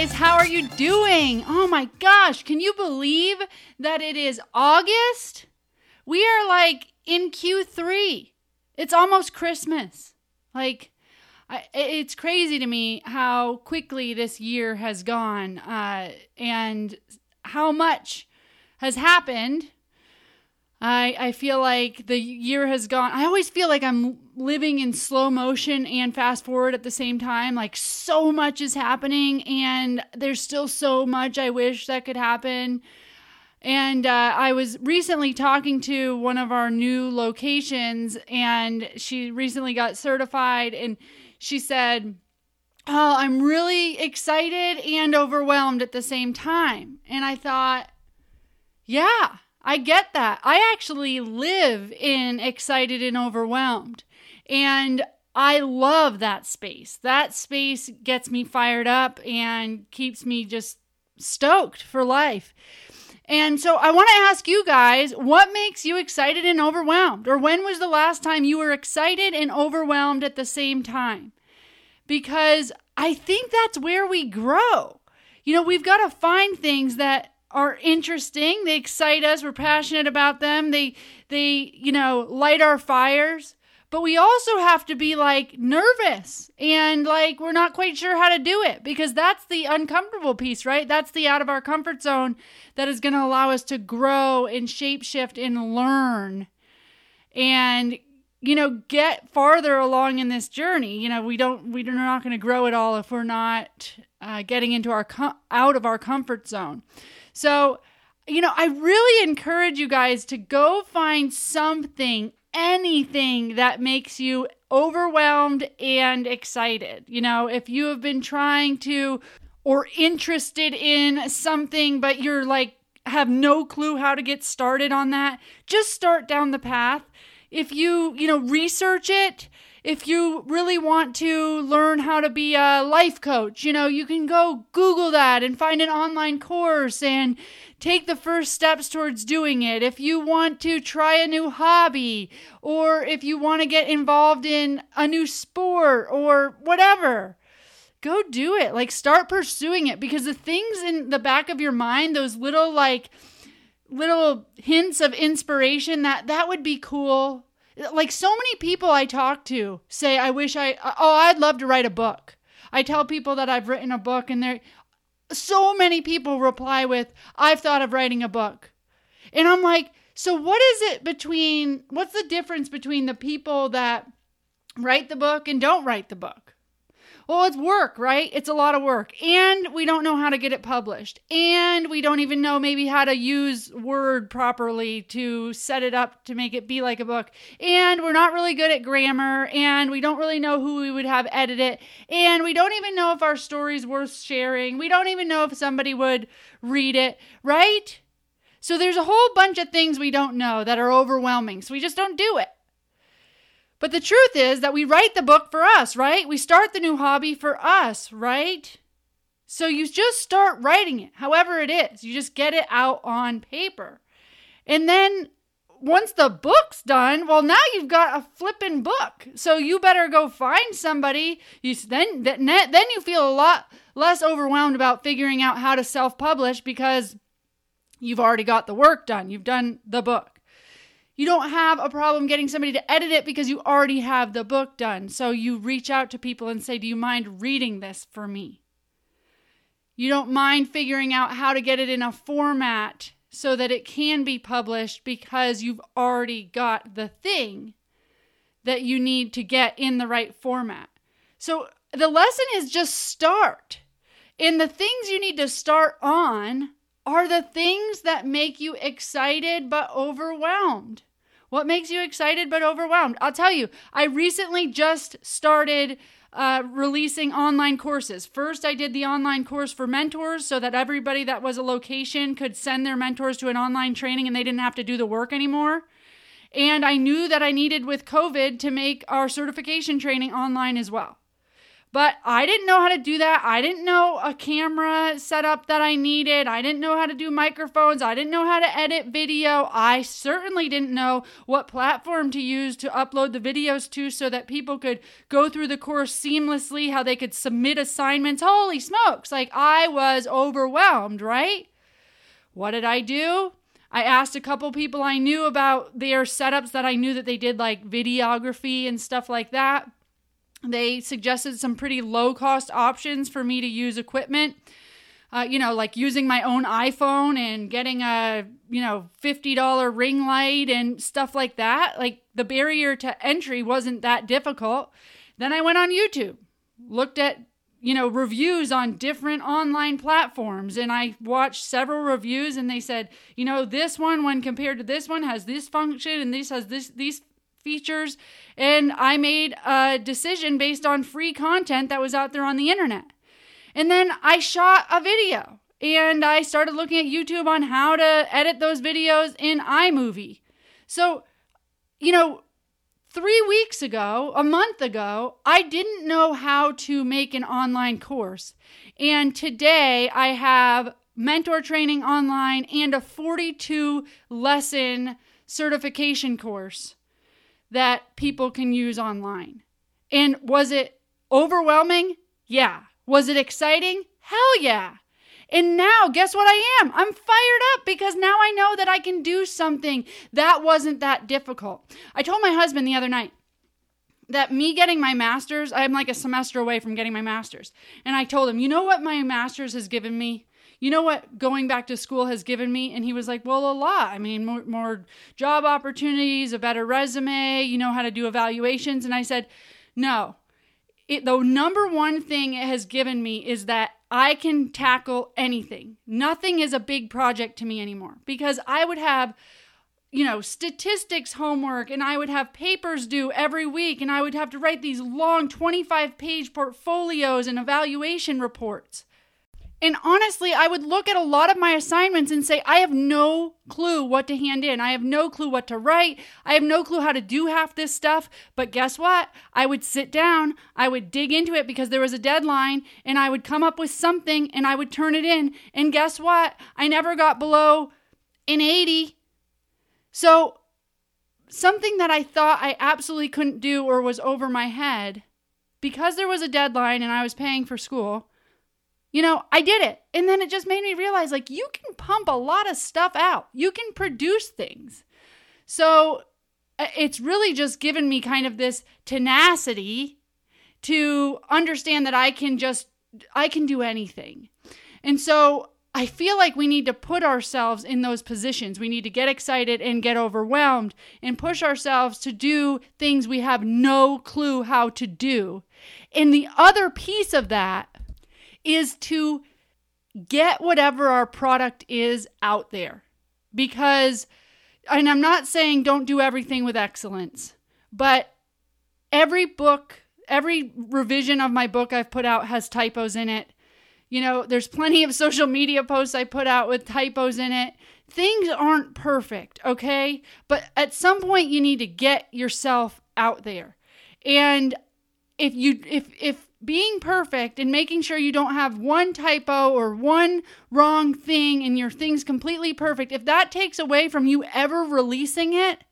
guys. How are you doing? Oh my gosh, can you believe that it is August? We are like in Q3. It's almost Christmas. Like, I, it's crazy to me how quickly this year has gone uh, and how much has happened I, I feel like the year has gone. I always feel like I'm living in slow motion and fast forward at the same time. Like so much is happening, and there's still so much I wish that could happen. And uh, I was recently talking to one of our new locations, and she recently got certified, and she said, Oh, I'm really excited and overwhelmed at the same time. And I thought, yeah I get that. I actually live in excited and overwhelmed. And I love that space. That space gets me fired up and keeps me just stoked for life. And so I want to ask you guys what makes you excited and overwhelmed? Or when was the last time you were excited and overwhelmed at the same time? Because I think that's where we grow. You know, we've got to find things that are interesting. They excite us. We're passionate about them. They they, you know, light our fires. But we also have to be like nervous and like we're not quite sure how to do it because that's the uncomfortable piece, right? That's the out of our comfort zone that is going to allow us to grow and shapeshift and learn and you know get farther along in this journey. You know, we don't we're not going to grow at all if we're not uh, getting into our com- out of our comfort zone. So, you know, I really encourage you guys to go find something, anything that makes you overwhelmed and excited. You know, if you have been trying to or interested in something, but you're like, have no clue how to get started on that, just start down the path. If you, you know, research it, if you really want to learn how to be a life coach, you know, you can go Google that and find an online course and take the first steps towards doing it. If you want to try a new hobby or if you want to get involved in a new sport or whatever, go do it. Like start pursuing it because the things in the back of your mind, those little like little hints of inspiration that that would be cool like so many people I talk to say, I wish I, uh, oh, I'd love to write a book. I tell people that I've written a book, and there, so many people reply with, I've thought of writing a book. And I'm like, so what is it between, what's the difference between the people that write the book and don't write the book? Well, it's work, right? It's a lot of work. And we don't know how to get it published. And we don't even know maybe how to use Word properly to set it up to make it be like a book. And we're not really good at grammar. And we don't really know who we would have edit it. And we don't even know if our story's worth sharing. We don't even know if somebody would read it, right? So there's a whole bunch of things we don't know that are overwhelming. So we just don't do it. But the truth is that we write the book for us, right? We start the new hobby for us, right? So you just start writing it, however it is. You just get it out on paper. And then once the book's done, well, now you've got a flippin' book. So you better go find somebody. You then then you feel a lot less overwhelmed about figuring out how to self-publish because you've already got the work done. You've done the book. You don't have a problem getting somebody to edit it because you already have the book done. So you reach out to people and say, Do you mind reading this for me? You don't mind figuring out how to get it in a format so that it can be published because you've already got the thing that you need to get in the right format. So the lesson is just start. And the things you need to start on are the things that make you excited but overwhelmed. What makes you excited but overwhelmed? I'll tell you, I recently just started uh, releasing online courses. First, I did the online course for mentors so that everybody that was a location could send their mentors to an online training and they didn't have to do the work anymore. And I knew that I needed with COVID to make our certification training online as well. But I didn't know how to do that. I didn't know a camera setup that I needed. I didn't know how to do microphones. I didn't know how to edit video. I certainly didn't know what platform to use to upload the videos to so that people could go through the course seamlessly, how they could submit assignments. Holy smokes. Like I was overwhelmed, right? What did I do? I asked a couple people I knew about their setups that I knew that they did like videography and stuff like that. They suggested some pretty low cost options for me to use equipment. Uh, you know, like using my own iPhone and getting a, you know, $50 ring light and stuff like that. Like the barrier to entry wasn't that difficult. Then I went on YouTube, looked at, you know, reviews on different online platforms, and I watched several reviews, and they said, you know, this one, when compared to this one, has this function, and this has this these features. And I made a decision based on free content that was out there on the internet. And then I shot a video and I started looking at YouTube on how to edit those videos in iMovie. So, you know, three weeks ago, a month ago, I didn't know how to make an online course. And today I have mentor training online and a 42 lesson certification course that people can use online. And was it overwhelming? Yeah. Was it exciting? Hell yeah. And now, guess what I am? I'm fired up because now I know that I can do something that wasn't that difficult. I told my husband the other night that me getting my master's, I'm like a semester away from getting my master's. And I told him, you know what my master's has given me? You know what going back to school has given me? And he was like, well, a lot. I mean, more, more job opportunities, a better resume, you know how to do evaluations. And I said, no. It, the number one thing it has given me is that I can tackle anything. Nothing is a big project to me anymore because I would have you know, statistics homework and I would have papers due every week and I would have to write these long 25 page portfolios and evaluation reports. And honestly, I would look at a lot of my assignments and say, I have no clue what to hand in. I have no clue what to write. I have no clue how to do half this stuff. But guess what? I would sit down, I would dig into it because there was a deadline, and I would come up with something and I would turn it in. And guess what? I never got below an 80. So, something that I thought I absolutely couldn't do or was over my head, because there was a deadline and I was paying for school you know, I did it. And then it just made me realize like you can pump a lot of stuff out, you can produce things. So uh, it's really just given me kind of this tenacity to understand that I can just, I can do anything. And so I feel like we need to put ourselves in those positions. We need to get excited and get overwhelmed and push ourselves to do things we have no clue how to do. And the other piece of that is to get whatever our product is out there. Because, and I'm not saying don't do everything with excellence, but every book, every revision of my book I've put out has typos in it. You know, there's plenty of social media posts I put out with typos in it. Things aren't perfect, okay? But at some point you need to get yourself out there. And if you if if being perfect and making sure you don't have one typo or one wrong thing and your thing's completely perfect, if that takes away from you ever releasing it,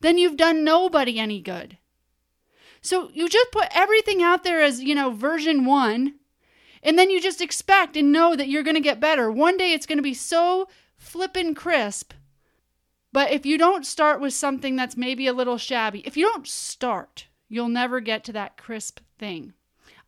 then you've done nobody any good. So you just put everything out there as, you know, version one, and then you just expect and know that you're going to get better. One day it's going to be so flippin' crisp. But if you don't start with something that's maybe a little shabby, if you don't start, you'll never get to that crisp thing.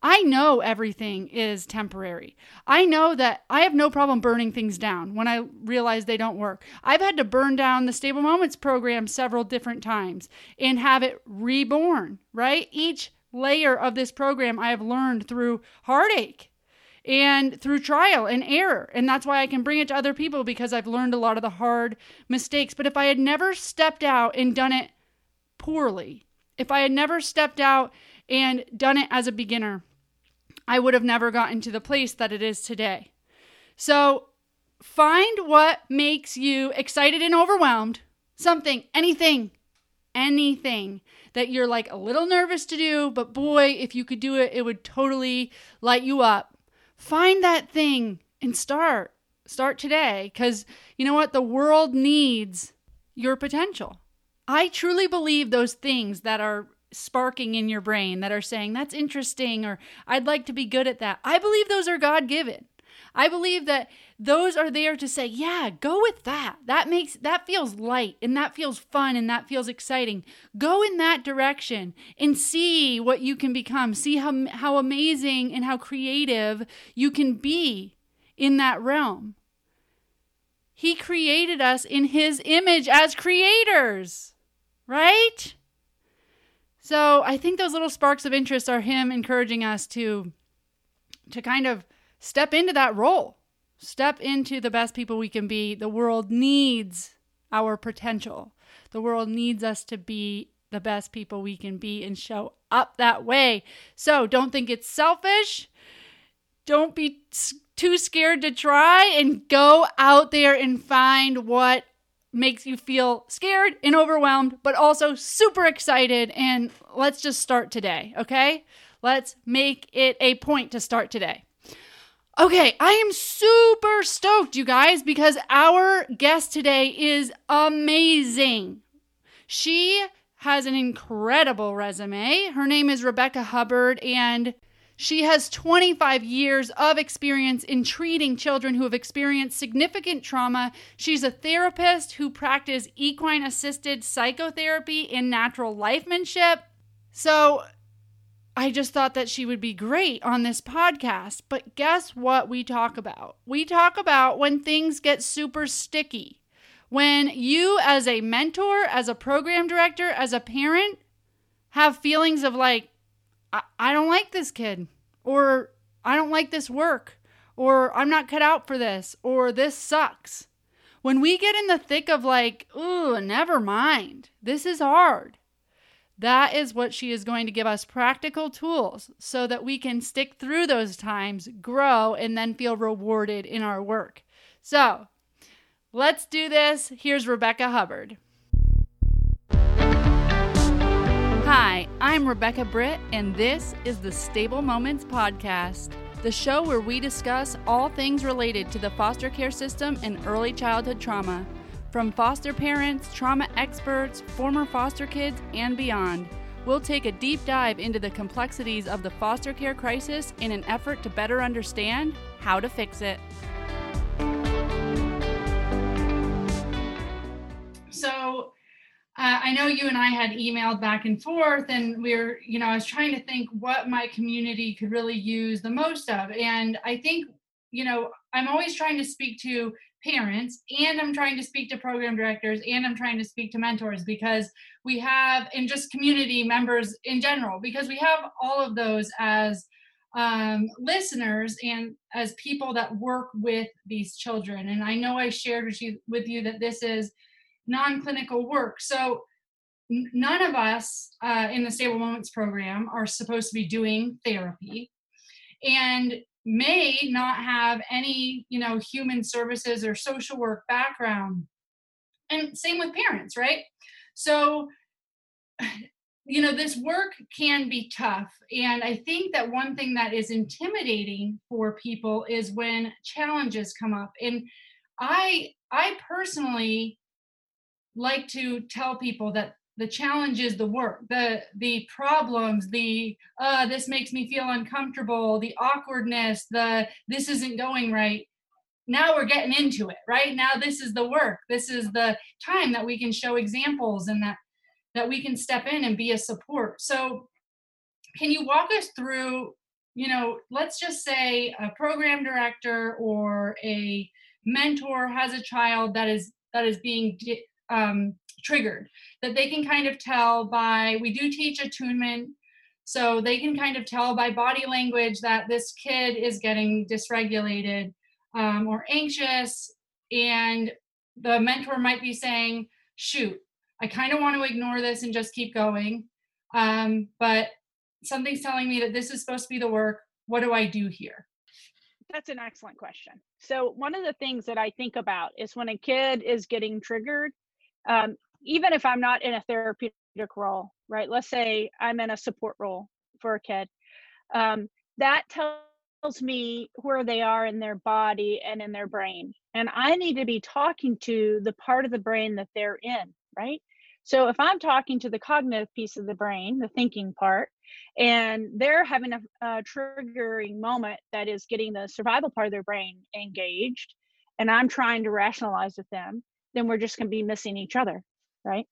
I know everything is temporary. I know that I have no problem burning things down when I realize they don't work. I've had to burn down the Stable Moments program several different times and have it reborn, right? Each layer of this program I have learned through heartache and through trial and error. And that's why I can bring it to other people because I've learned a lot of the hard mistakes. But if I had never stepped out and done it poorly, if I had never stepped out and done it as a beginner, I would have never gotten to the place that it is today. So find what makes you excited and overwhelmed. Something, anything. anything that you're like a little nervous to do, but boy, if you could do it, it would totally light you up. Find that thing and start. Start today because you know what? The world needs your potential. I truly believe those things that are sparking in your brain that are saying, that's interesting, or I'd like to be good at that. I believe those are God given. I believe that those are there to say, yeah, go with that. That makes that feels light and that feels fun and that feels exciting. Go in that direction and see what you can become. See how how amazing and how creative you can be in that realm. He created us in his image as creators, right? So, I think those little sparks of interest are him encouraging us to to kind of step into that role. Step into the best people we can be. The world needs our potential. The world needs us to be the best people we can be and show up that way. So don't think it's selfish. Don't be too scared to try and go out there and find what makes you feel scared and overwhelmed, but also super excited. And let's just start today, okay? Let's make it a point to start today. Okay, I am super stoked, you guys, because our guest today is amazing. She has an incredible resume. Her name is Rebecca Hubbard, and she has 25 years of experience in treating children who have experienced significant trauma. She's a therapist who practices equine assisted psychotherapy and natural lifemanship. So, I just thought that she would be great on this podcast. But guess what we talk about? We talk about when things get super sticky. When you, as a mentor, as a program director, as a parent, have feelings of like, I, I don't like this kid, or I don't like this work, or I'm not cut out for this, or this sucks. When we get in the thick of like, ooh, never mind, this is hard that is what she is going to give us practical tools so that we can stick through those times, grow, and then feel rewarded in our work. So let's do this. Here's Rebecca Hubbard. Hi, I'm Rebecca Britt, and this is the Stable Moments Podcast, the show where we discuss all things related to the foster care system and early childhood trauma. From foster parents, trauma experts, former foster kids, and beyond, we'll take a deep dive into the complexities of the foster care crisis in an effort to better understand how to fix it. So, uh, I know you and I had emailed back and forth, and we are you know, I was trying to think what my community could really use the most of. And I think, you know, I'm always trying to speak to parents and I'm trying to speak to program directors and I'm trying to speak to mentors because we have and just community members in general because we have all of those as um, listeners and as people that work with these children and I know I shared with you with you that this is non-clinical work. So none of us uh, in the stable moments program are supposed to be doing therapy. And may not have any you know human services or social work background. And same with parents right? So you know this work can be tough. And i think that one thing that is intimidating for people is when challenges come up. And i i personally like to tell people that the challenge is the work the the problems the uh this makes me feel uncomfortable the awkwardness the this isn't going right. Now we're getting into it right? Now this is the work. This is the time that we can show examples and that that we can step in and be a support. So can you walk us through you know let's just say a program director or a mentor has a child that is that is being um, triggered that they can kind of tell by we do teach attunement so they can kind of tell by body language that this kid is getting dysregulated um, or anxious and the mentor might be saying shoot i kind of want to ignore this and just keep going um, but something's telling me that this is supposed to be the work what do i do here that's an excellent question. So, one of the things that I think about is when a kid is getting triggered, um, even if I'm not in a therapeutic role, right? Let's say I'm in a support role for a kid. Um, that tells me where they are in their body and in their brain. And I need to be talking to the part of the brain that they're in, right? So if I'm talking to the cognitive piece of the brain, the thinking part, and they're having a, a triggering moment that is getting the survival part of their brain engaged, and I'm trying to rationalize with them, then we're just going to be missing each other, right?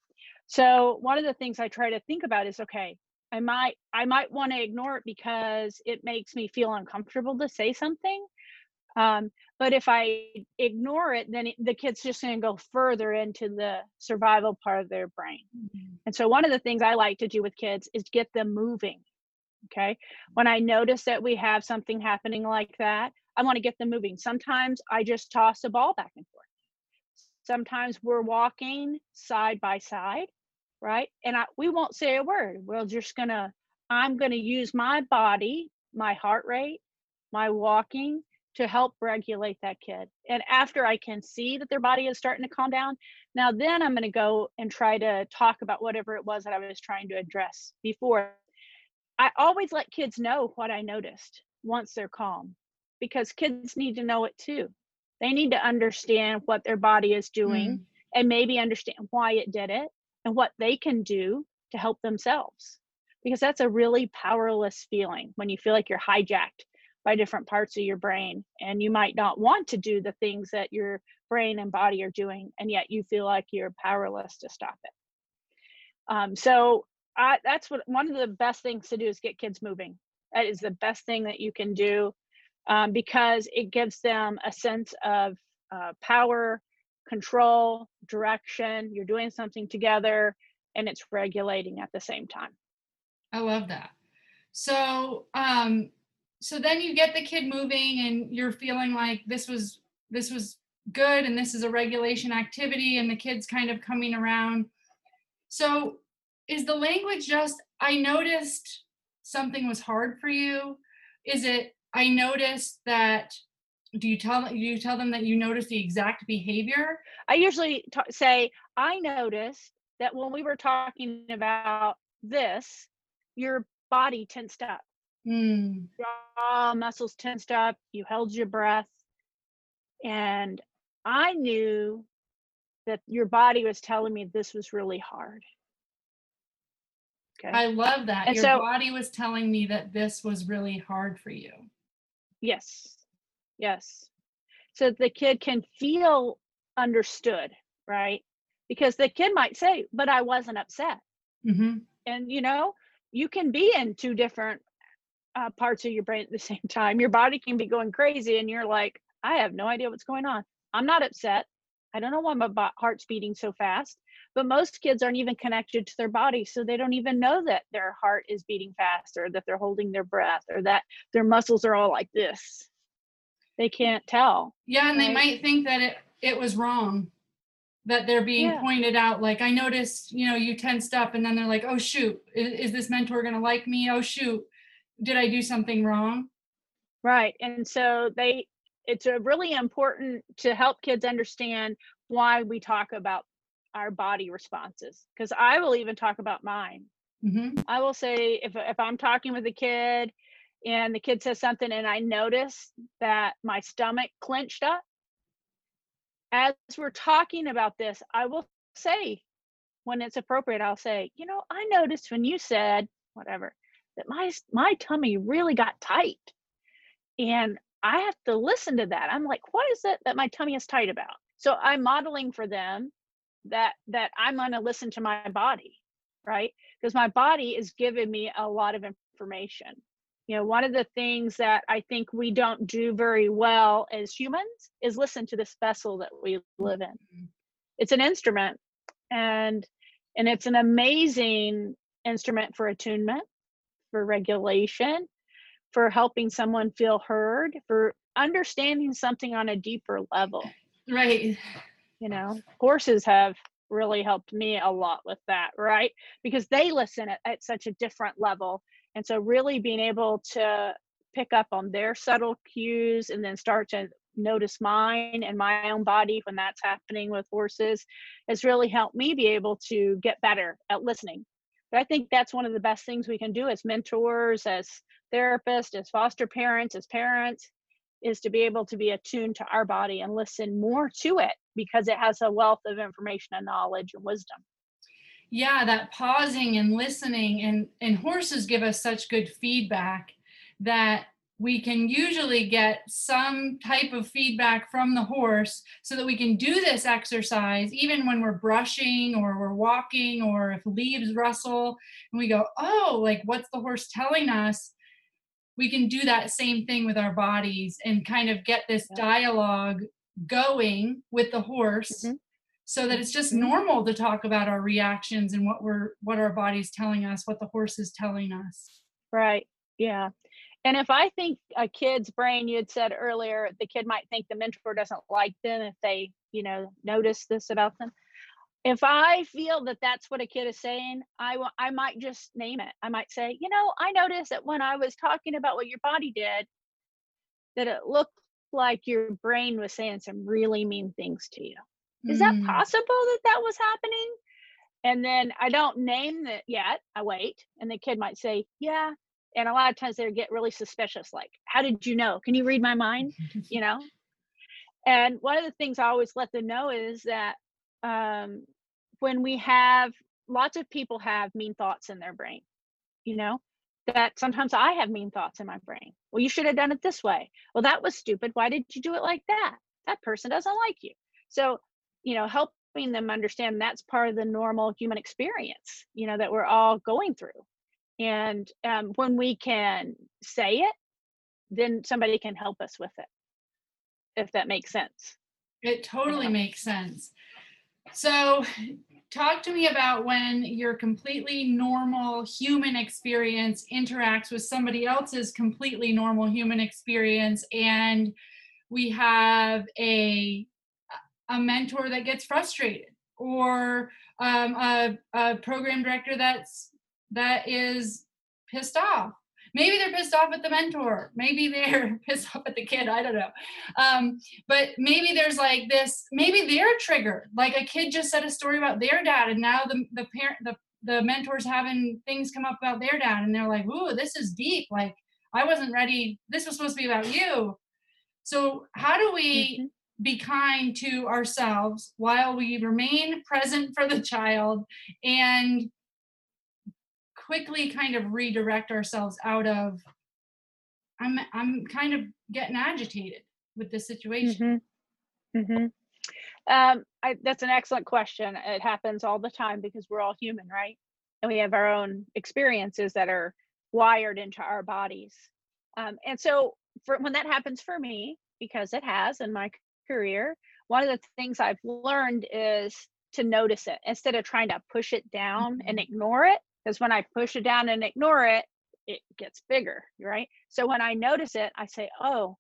So one of the things I try to think about is okay, I might I might want to ignore it because it makes me feel uncomfortable to say something. Um, but if I ignore it, then it, the kid's just going to go further into the survival part of their brain. Mm-hmm. And so one of the things I like to do with kids is get them moving. Okay. When I notice that we have something happening like that, I want to get them moving. Sometimes I just toss a ball back and forth. Sometimes we're walking side by side right? And I, we won't say a word. We're just gonna, I'm gonna use my body, my heart rate, my walking to help regulate that kid. And after I can see that their body is starting to calm down, now then I'm gonna go and try to talk about whatever it was that I was trying to address before. I always let kids know what I noticed once they're calm because kids need to know it too. They need to understand what their body is doing mm. and maybe understand why it did it and what they can do to help themselves. Because that's a really powerless feeling when you feel like you're hijacked by different parts of your brain and you might not want to do the things that your brain and body are doing and yet you feel like you're powerless to stop it um, so I, that's what one of the best things to do is get kids moving that is the best thing that you can do um, because it gives them a sense of uh, power control, direction, you're doing something together, and it's regulating at the same time. I love that. So, um, so then you get the kid moving and you're feeling like this was this was good and this is a regulation activity and the kids kind of coming around. So, is the language just I noticed something was hard for you? Is it I noticed that do you tell do you tell them that you notice the exact behavior? I usually t- say i noticed that when we were talking about this your body tensed up. Mm. jaw muscles tensed up you held your breath. And i knew that your body was telling me this was really hard. Okay? I love that. And your so, body was telling me that this was really hard for you yes Yes. So the kid can feel understood, right? Because the kid might say, but I wasn't upset. Mm-hmm. And, you know, you can be in two different uh, parts of your brain at the same time. Your body can be going crazy, and you're like, I have no idea what's going on. I'm not upset. I don't know why my heart's beating so fast. But most kids aren't even connected to their body, so they don't even know that their heart is beating faster that they're holding their breath, or that their muscles are all like this they can't tell. Yeah, and right? they might think that it it was wrong. That they're being yeah. pointed out, like I noticed, you know, you tensed up, and then they're like, "Oh shoot, is, is this mentor going to like me? Oh shoot, did I do something wrong?" Right, and so they, it's a really important to help kids understand why we talk about our body responses, because I will even talk about mine. Mm-hmm. I will say if if I'm talking with a kid and the kid says something and I notice that my stomach clenched up. As we're talking about this, I will say when it's appropriate, I'll say, you know, I noticed when you said whatever that my my tummy really got tight. And I have to listen to that. I'm like, what is it that my tummy is tight about? So I'm modeling for them that that I'm going to listen to my body, right? Because my body is giving me a lot of information you know one of the things that i think we don't do very well as humans is listen to this vessel that we live in mm-hmm. it's an instrument and and it's an amazing instrument for attunement for regulation for helping someone feel heard for understanding something on a deeper level right you know horses have really helped me a lot with that right because they listen at, at such a different level and so, really being able to pick up on their subtle cues and then start to notice mine and my own body when that's happening with horses has really helped me be able to get better at listening. But I think that's one of the best things we can do as mentors, as therapists, as foster parents, as parents, is to be able to be attuned to our body and listen more to it because it has a wealth of information and knowledge and wisdom. Yeah, that pausing and listening and and horses give us such good feedback that we can usually get some type of feedback from the horse so that we can do this exercise even when we're brushing or we're walking or if leaves rustle and we go oh like what's the horse telling us we can do that same thing with our bodies and kind of get this dialogue going with the horse mm-hmm. so that it's just mm-hmm. normal to talk about our reactions and what we're what our body's telling us what the horse is telling us right yeah and if I think a kid's brain, you had said earlier, the kid might think the mentor doesn't like them if they, you know, notice this about them. If I feel that that's what a kid is saying, I will, I might just name it. I might say, you know, I noticed that when I was talking about what your body did, that it looked like your brain was saying some really mean things to you. Is mm. that possible that that was happening? And then I don't name it yet. I wait, and the kid might say, "Yeah, and a lot of times they get really suspicious like how did you know can you read my mind you know and one of the things i always let them know is that um, when we have lots of people have mean thoughts in their brain you know? That sometimes i have mean thoughts in my brain. Well you should have done it this way. Well that was stupid. Why did you do it like that? That person doesn't like you. So you know helping them understand that's part of the normal human experience you know that we're all going through. And um, when we can say it then somebody can help us with it if that makes sense. It totally makes sense so talk to me about when your completely normal human experience interacts with somebody else's completely normal human experience and we have a a mentor that gets frustrated or um, a, a program director that's that is pissed off. Maybe they're pissed off at the mentor. Maybe they're pissed off at the kid. I don't know. Um, but maybe there's like this. Maybe they're triggered. Like a kid just said a story about their dad, and now the the parent the the mentors having things come up about their dad, and they're like, "Ooh, this is deep. Like I wasn't ready. This was supposed to be about you." So how do we? Mm-hmm be kind to ourselves while we remain present for the child and quickly kind of redirect ourselves out of i'm i'm kind of getting agitated with this situation mm-hmm. Mm-hmm. Um, I, that's an excellent question it happens all the time because we're all human right and we have our own experiences that are wired into our bodies um, and so for when that happens for me because it has in my career one of the things i've learned is to notice it instead of trying to push it down mm-hmm. and ignore it because when I push it down and ignore it, it gets bigger, right? So when I notice it, I say, oh,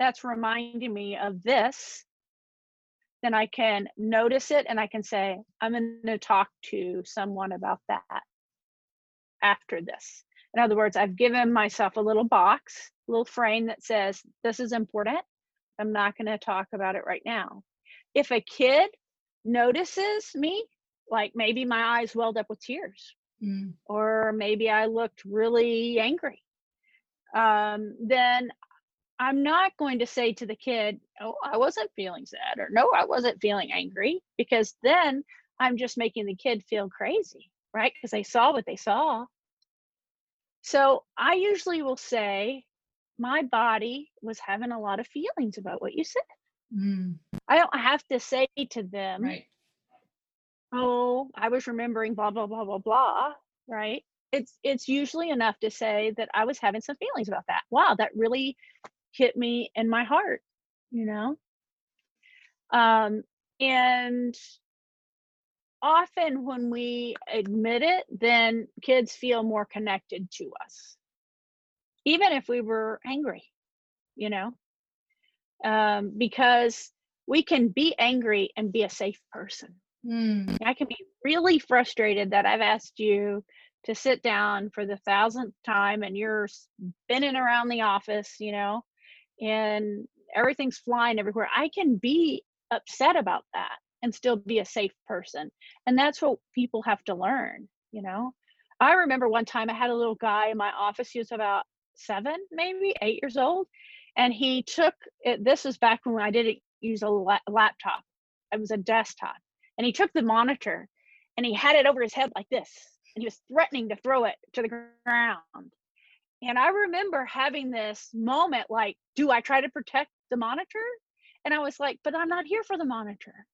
that's reminding me of this. Then I can notice it and I can say, I'm going to talk to someone about that after this. In other words, I've given myself a little box, a little frame that says, this is important. I'm not going to talk about it right now. If a kid notices me, like maybe my eyes welled up with tears, mm. or maybe I looked really angry, um, then I'm not going to say to the kid, Oh, I wasn't feeling sad, or No, I wasn't feeling angry, because then I'm just making the kid feel crazy, right? Because they saw what they saw. So I usually will say, My body was having a lot of feelings about what you said. Mm. I don't have to say to them, right oh, I was remembering blah blah blah blah blah, right? It's it's usually enough to say that I was having some feelings about that. Wow, that really hit me in my heart, you know? Um and often when we admit it, then kids feel more connected to us. Even if we were angry, you know? Um, because we can be angry and be a safe person Mm. I can be really frustrated that I've asked you to sit down for the thousandth time and you're spinning around the office, you know, and everything's flying everywhere i can be upset about that and still be a safe person and that's what people have to learn you know i remember one time i had a little guy in my office he was about seven maybe eight years old and he took it this was back when i didn't use a la- laptop it was a desktop and he took the monitor and he had it over his head like this and he was threatening to throw it to the ground. And i remember having this moment like do i try to protect the monitor? And i was like but i'm not here for the monitor.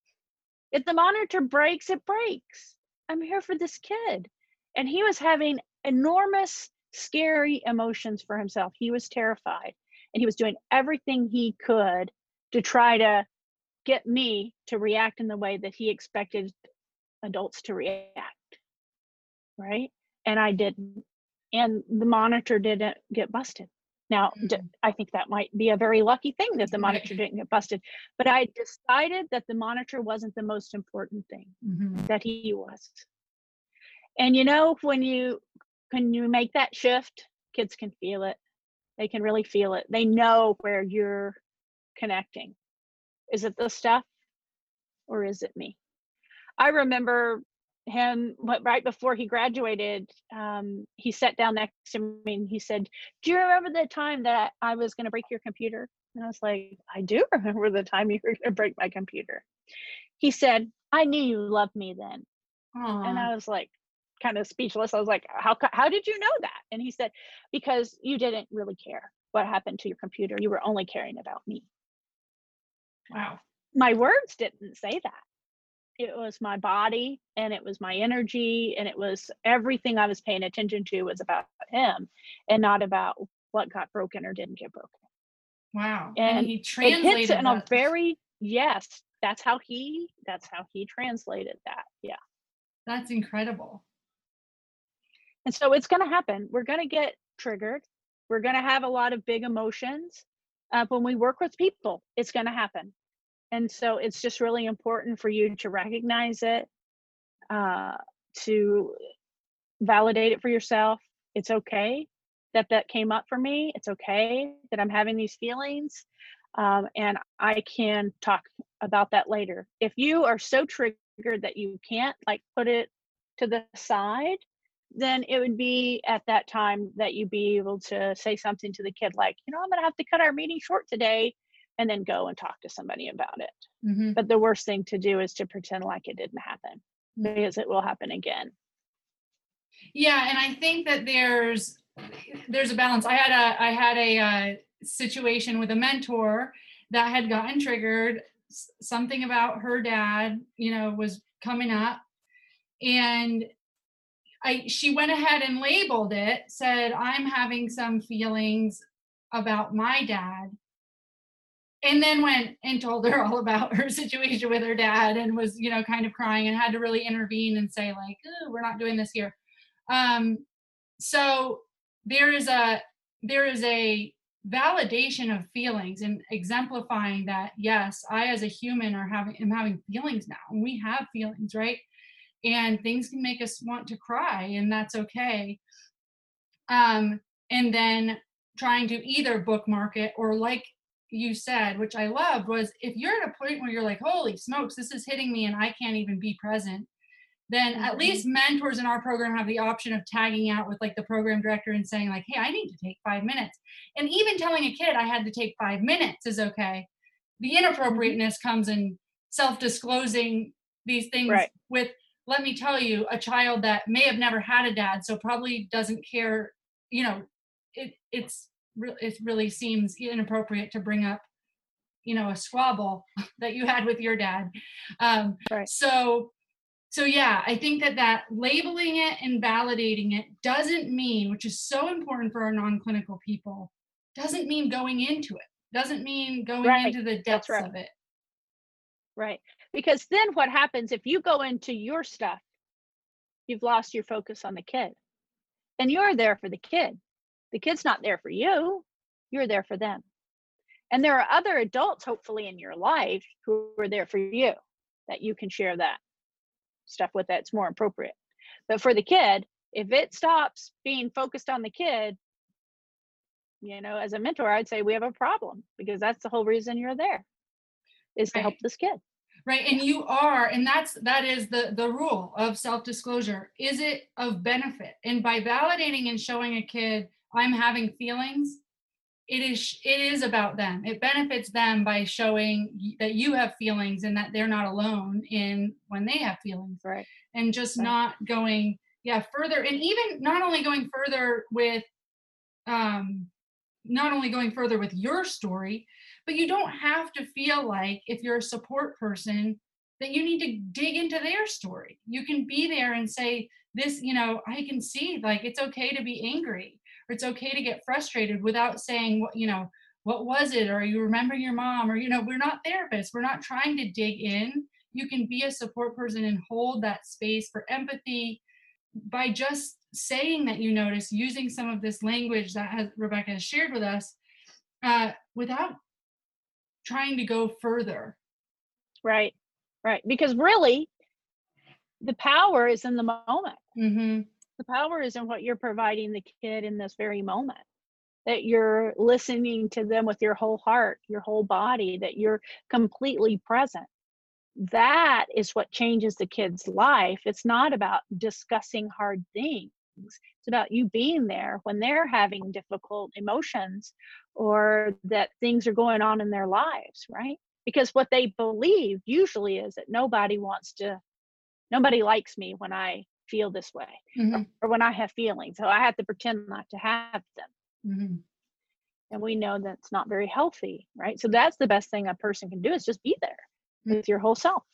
If the monitor breaks it breaks. I'm here for this kid. And he was having enormous scary emotions for himself. He was terrified and he was doing everything he could to try to get me to react in the way that he expected adults to react right? And i didn't. And the monitor didn't get busted. Now Mm. i think that might be a very lucky thing that the monitor didn't get busted but i decided that the monitor wasn't the most important thing Mhm. that he was. And you know when you when you make that shift kids can feel it. They can really feel it. They know where you're connecting is it the stuff or is it me i remember him what- right before he graduated um, he sat down next to me and he said do you remember the time that i was going to break your computer and i was like i do remember the time you were going to break my computer he said i knew you loved me then and I was like kind of speechless. I was like, "How how did you know that?" And he said, "Because you didn't really care what happened to your computer. You were only caring about me." Wow. My words didn't say that. It was my body and it was my energy and it was everything I was paying attention to was about him and not about what got broken or didn't get broken. Wow. And, And he translated it in a very yes, that's how he that's how he translated that. Yeah. That's incredible. And so it's going to happen. We're going to get triggered. We're going to have a lot of big emotions. Uh, when we work with people, it's going to happen. And so it's just really important for you to recognize it, uh, to validate it for yourself. It's okay that that came up for me. It's okay that I'm having these feelings. Um, and I can talk about that later. If you are so triggered that you can't like put it to the side, then it would be at that time that you'd be able to say something to the kid like, you know, I'm going to have to cut our meeting short today and then go and talk to somebody about it. Mhm. But the worst thing to do is to pretend like it didn't happen because it will happen again. Yeah, and I think that there's there's a balance. I had a I had a uh, situation with a mentor that had gotten triggered. S- Something about her dad, you know, was coming up, and I she went ahead and labeled it. Said I'm having some feelings about my dad, and then went and told her all about her situation with her dad, and was you know kind of crying and had to really intervene and say like, "Ooh, we're not doing this here. Um, so there is a there is a validation of feelings and exemplifying that yes i as a human are having am having feelings now and we have feelings right and things can make us want to cry and that's okay um and then trying to either bookmark it or like you said which i loved was if you're at a point where you're like holy smokes this is hitting me and i can't even be present then at Mhm. least mentors in our program have the option of tagging out with like the program director and saying like hey i need to take five minutes and even telling a kid i had to take five minutes is okay the inappropriateness comes in self-disclosing these things Right. with let me tell you a child that may have never had a dad so probably doesn't care you know it it's re- it really seems inappropriate to bring up you know a squabble that you had with your dad um Right. so so yeah i think that that labeling it and validating it doesn't mean which is so important for our non-clinical people doesn't mean going into it doesn't mean going Right. into the depths right. of it Right. Because then what happens if you go into your stuff, you've lost your focus on the kid. And you're there for the kid. The kid's not there for you, you're there for them. And there are other adults, hopefully, in your life who are there for you that you can share that stuff with that's more appropriate. But for the kid, if it stops being focused on the kid, you know as a mentor i'd say we have a problem because that's the whole reason you're there is to help this kid right and you are and that's that is the the rule of self-disclosure is it of benefit and by validating and showing a kid i'm having feelings it is it is about them. It benefits them by showing that you have feelings and that they're not alone in when they have feelings. Right. And just Right. not going yeah further and even not only going further with um not only going further with your story but you don't have to feel like if you're a support person that you need to dig into their story. You can be there and say this you know i can see like it's okay to be angry or it's okay to get frustrated without saying what you know what was it? Or you remember your mom? Or you know we're not therapists. We're not trying to dig in. You can be a support person and hold that space for empathy by just saying that you notice using some of this language that has, rebecca has shared with us uh, without trying to go further. Right. Right. Because really the power is in the moment. Mm-hmm. The power is in what you're providing the kid in this very moment that you're listening to them with your whole heart your whole body that you're completely present. That is what changes the kid's life. It's not about discussing hard things. It's about you being there when they're having difficult emotions or that things are going on in their lives right? Because what they believe usually is that nobody wants to nobody likes me when i feel this way Mm-hmm. or when I have feelings. So I have to pretend not to have them. Mm-hmm. And we know that's not very healthy, right? So that's the best thing a person can do is just be there Mm. with your whole self.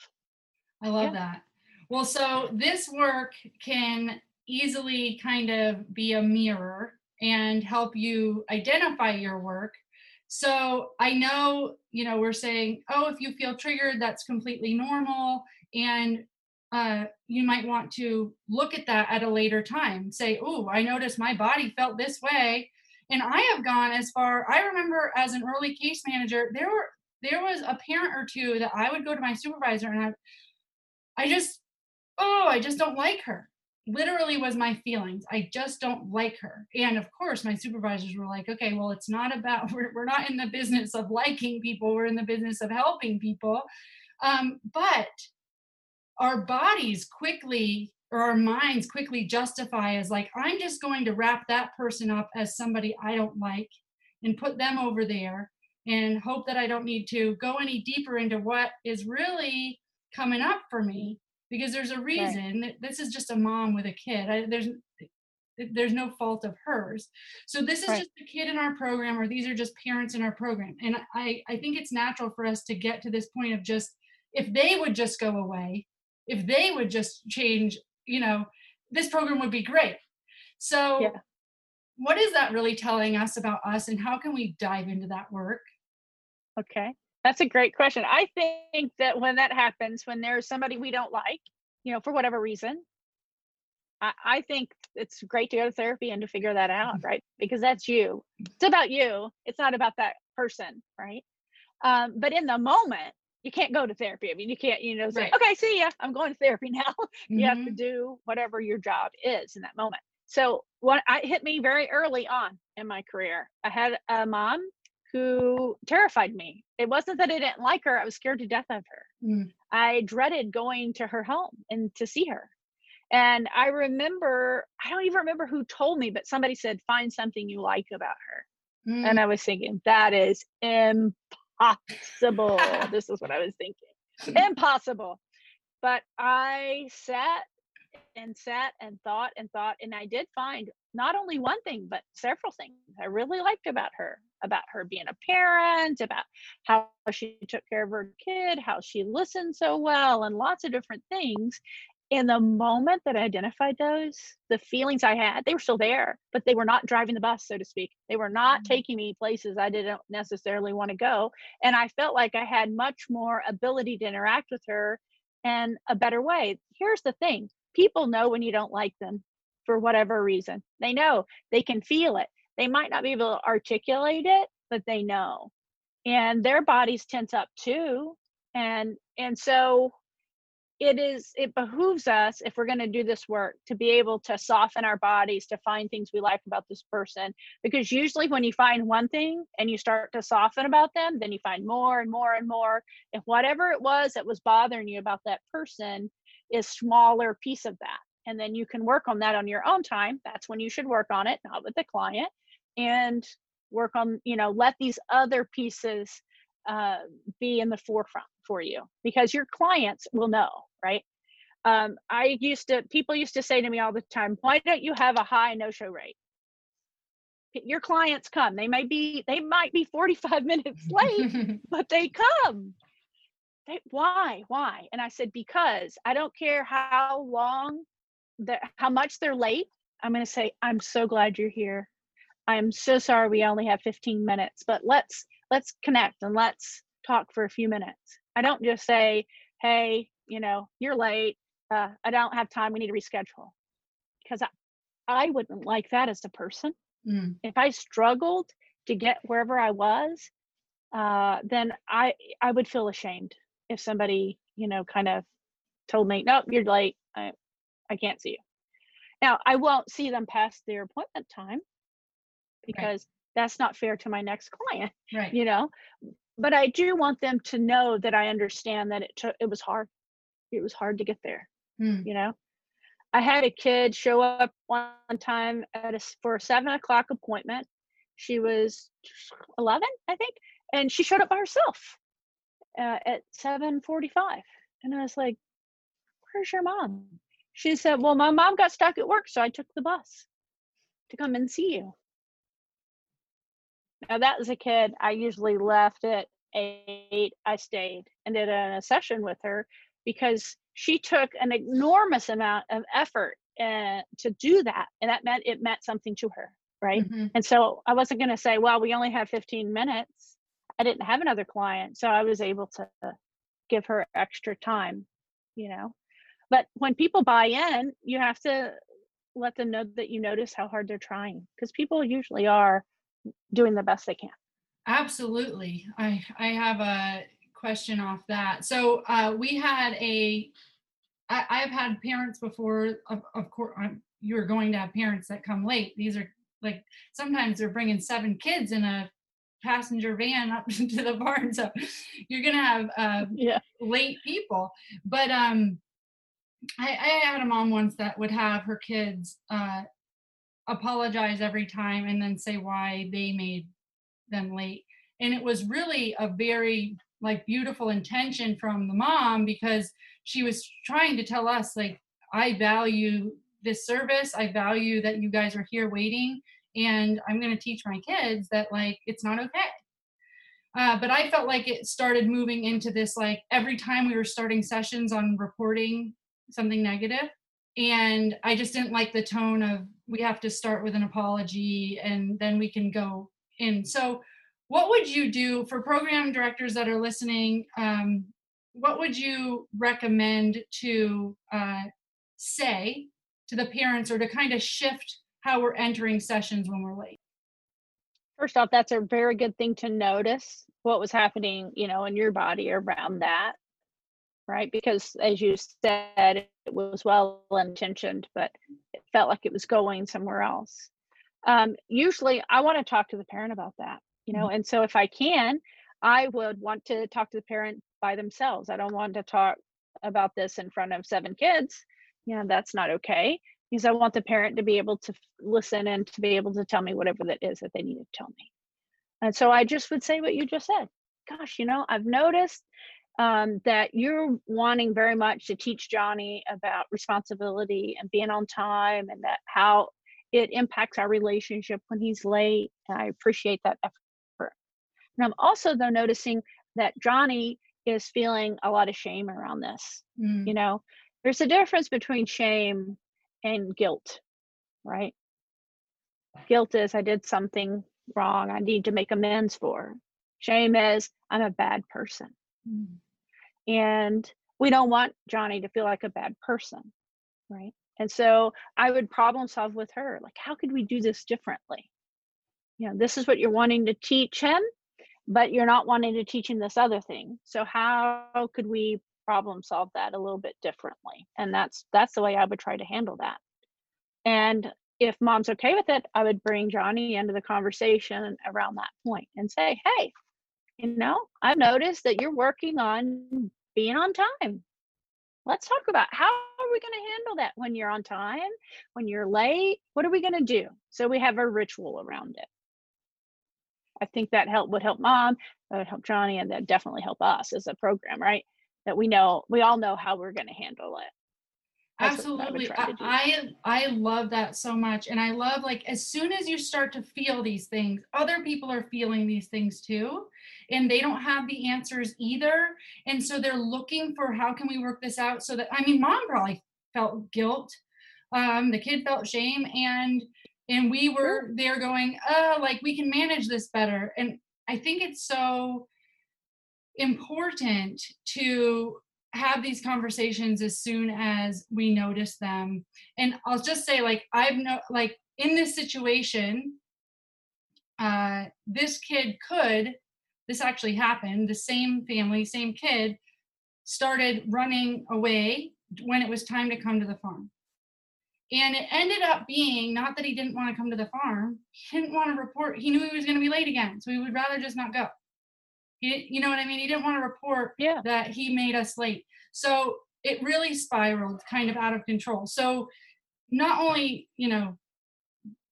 I love Yeah. that. Well, so this work can easily kind of be a mirror and help you identify your work. So I know, you know, we're saying, oh, if you feel triggered, that's completely normal. And uh, you might want to look at that at a later time. Say, oh, I noticed my body felt this way. And I have gone as far, I remember as an early case manager, there were there was a parent or two that I would go to my supervisor and I I just, oh, I just don't like her. Literally was my feelings. I just don't like her. And of course, my supervisors were like, okay, well, it's not about, we're, we're not in the business of liking people, we're in the business of helping people. Um, but our bodies quickly, or our minds quickly justify as like, I'm just going to wrap that person up as somebody I don't like and put them over there and hope that I don't need to go any deeper into what is really coming up for me. Because there's a reason that this is just a mom with a kid. I, there's there's no fault of hers. So this is Right. just a kid in our program or these are just parents in our program. And i i think it's natural for us to get to this point of just if they would just go away if they would just change you know this program would be great so Yeah. what is that really telling us about us and how can we dive into that work Okay. That's a great question. I think that when that happens, when there's somebody we don't like, you know, for whatever reason, I, I think it's great to go to therapy and to figure that out, right? Because that's you. It's about you. It's not about that person, right? Um, but in the moment, you can't go to therapy. I mean, you can't, you know, say, Right. okay, see ya, I'm going to therapy now. you have to Mhm. do whatever your job is in that moment. So what I hit me very early on in my career. I had a mom who terrified me. It wasn't that I didn't like her, I was scared to death of her. Mm. I dreaded going to her home and to see her. And I remember, I don't even remember who told me, but somebody said, find something you like about her. Mm. And I was thinking, that is impossible. This is what I was thinking. Impossible. But I sat and sat and thought and thought, and I did find not only one thing, but several things I really liked about her about her being a parent, about how she took care of her kid, how she listened so well, and lots of different things. In the moment that I identified those, the feelings I had, they were still there, but they were not driving the bus, so to speak. They were not Mhm. taking me places I didn't necessarily want to go. And I felt like I had much more ability to interact with her in a better way. Here's the thing people know when you don't like them for whatever reason. They know, they can feel it. They might not be able to articulate it, but they know. And their bodies tense up too. And and so it is it behooves us if we're going to do this work to be able to soften our bodies to find things we like about this person. Because usually when you find one thing and you start to soften about them then you find more and more and more. If whatever it was that was bothering you about that person is smaller piece of that. And then you can work on that on your own time. That's when you should work on it not with the client. And work on you know let these other pieces uh, be in the forefront for you. Because your clients will know, right? Um, I used to, people used to say to me all the time, why don't you have a high no show rate? Your clients come. They may be, they might be 45 minutes late, but they come. They, why? Why? And I said, because I don't care how long, that how much they're late. I'm going to say, I'm so glad you're here. I'm so sorry we only have 15 minutes, but let's let's connect and let's talk for a few minutes. I don't just say, hey, you know, you're late. Uh, I don't have time. We need to reschedule. Because I, I wouldn't like that as a person. Mm. If I struggled to get wherever I was, uh, then I I would feel ashamed if somebody, you know, kind of told me, nope, you're late. I, I can't see you. Now, I won't see them past their appointment time because that's not fair to my next client right you know but i do want them to know that i understand that it took it was hard it was hard to get there hmm. you know i had a kid show up one time at a for a seven o'clock appointment she was 11 i think and she showed up by herself uh, at 7.45 and i was like where's your mom she said well my mom got stuck at work so i took the bus to come and see you now that was a kid I usually left at eight. I stayed and did a session with her because she took an enormous amount of effort uh, to do that, and that meant it meant something to her, right? Mm-hmm. And so I wasn't going to say, "Well, we only have 15 minutes." I didn't have another client, so I was able to give her extra time, you know. But when people buy in, you have to let them know that you notice how hard they're trying because people usually are doing the best they can. Absolutely. I I have a question off that. So uh, we had a. I, I've had parents before. Of, of course, I'm, you're going to have parents that come late. These are like sometimes they're bringing seven kids in a passenger van up to the barn. So you're gonna have uh, yeah. late people. But um, I, I had a mom once that would have her kids uh, apologize every time and then say why they made them late and it was really a very like beautiful intention from the mom because she was trying to tell us like i value this service. I value that you guys are here waiting and i'm going to teach my kids that like it's not okay. Uh, but i felt like it started moving into this like every time we were starting sessions on reporting something negative and i just didn't like the tone of we have to start with an apology and then we can go in. So what would you do for program directors that are listening um, what would you recommend to uh, say to the parents or to kind of shift how we're entering sessions when we're late first off that's a very good thing to notice what was happening you know in your body around that right? Because as you said, it was well intentioned, but it felt like it was going somewhere else. Um, usually, I want to talk to the parent about that, you know, mm-hmm. and so if I can, I would want to talk to the parent by themselves. I don't want to talk about this in front of seven kids. You know, that's not okay because I want the parent to be able to listen and to be able to tell me whatever that is that they need to tell me. And so I just would say what you just said. Gosh, you know, I've noticed um, that you're wanting very much to teach Johnny about responsibility and being on time and that how it impacts our relationship when he's late. And I appreciate that effort. And I'm also though noticing that Johnny is feeling a lot of shame around this. Mm. You know, there's a difference between shame and guilt, right? Guilt is I did something wrong, I need to make amends for. Shame is I'm a bad person. Mm and we don't want Johnny to feel like a bad person, right? And so I would problem solve with her like, how could we do this differently? You know, this is what you're wanting to teach him, but you're not wanting to teach him this other thing. So, how could we problem solve that a little bit differently? And that's that's the way i would try to handle that. And if mom's okay with it i would bring johnny into the conversation around that point and say hey you know i've noticed that you're working on being on time. Let's talk about how are we going to handle that when you're on time when you're late? What are we going to do? So we have a ritual around it i think that help would help mom that would help johnny and that definitely help us as a program right that we know we all know how we're going to handle it That's Absolutely. I, I, I love that so much. And I love like as soon as you start to feel these things, other people are feeling these things too. And they don't have the answers either. And so they're looking for how can we work this out so that I mean mom probably felt guilt. Um, the kid felt shame and and we were there going, oh, like we can manage this better. And I think it's so important to have these conversations as soon as we notice them and i'll just say like i've no like in this situation uh this kid could this actually happened the same family same kid started running away when it was time to come to the farm and it ended up being not that he didn't want to come to the farm he didn't want to report he knew he was going to be late again so he would rather just not go he, you know what I mean? He didn't want to report yeah. that he made us late. So it really spiraled kind of out of control. So not only, you know,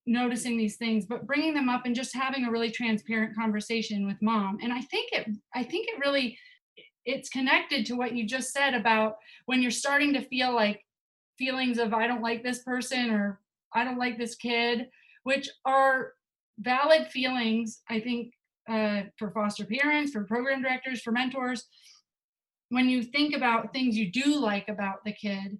noticing these things but bringing them up and just having a really transparent conversation with mom and i think it i think it really it's connected to what you just said about when you're starting to feel like feelings of i don't like this person or i don't like this kid which are valid feelings i think uh, for foster parents, for program directors, for mentors, when you think about things you do like about the kid,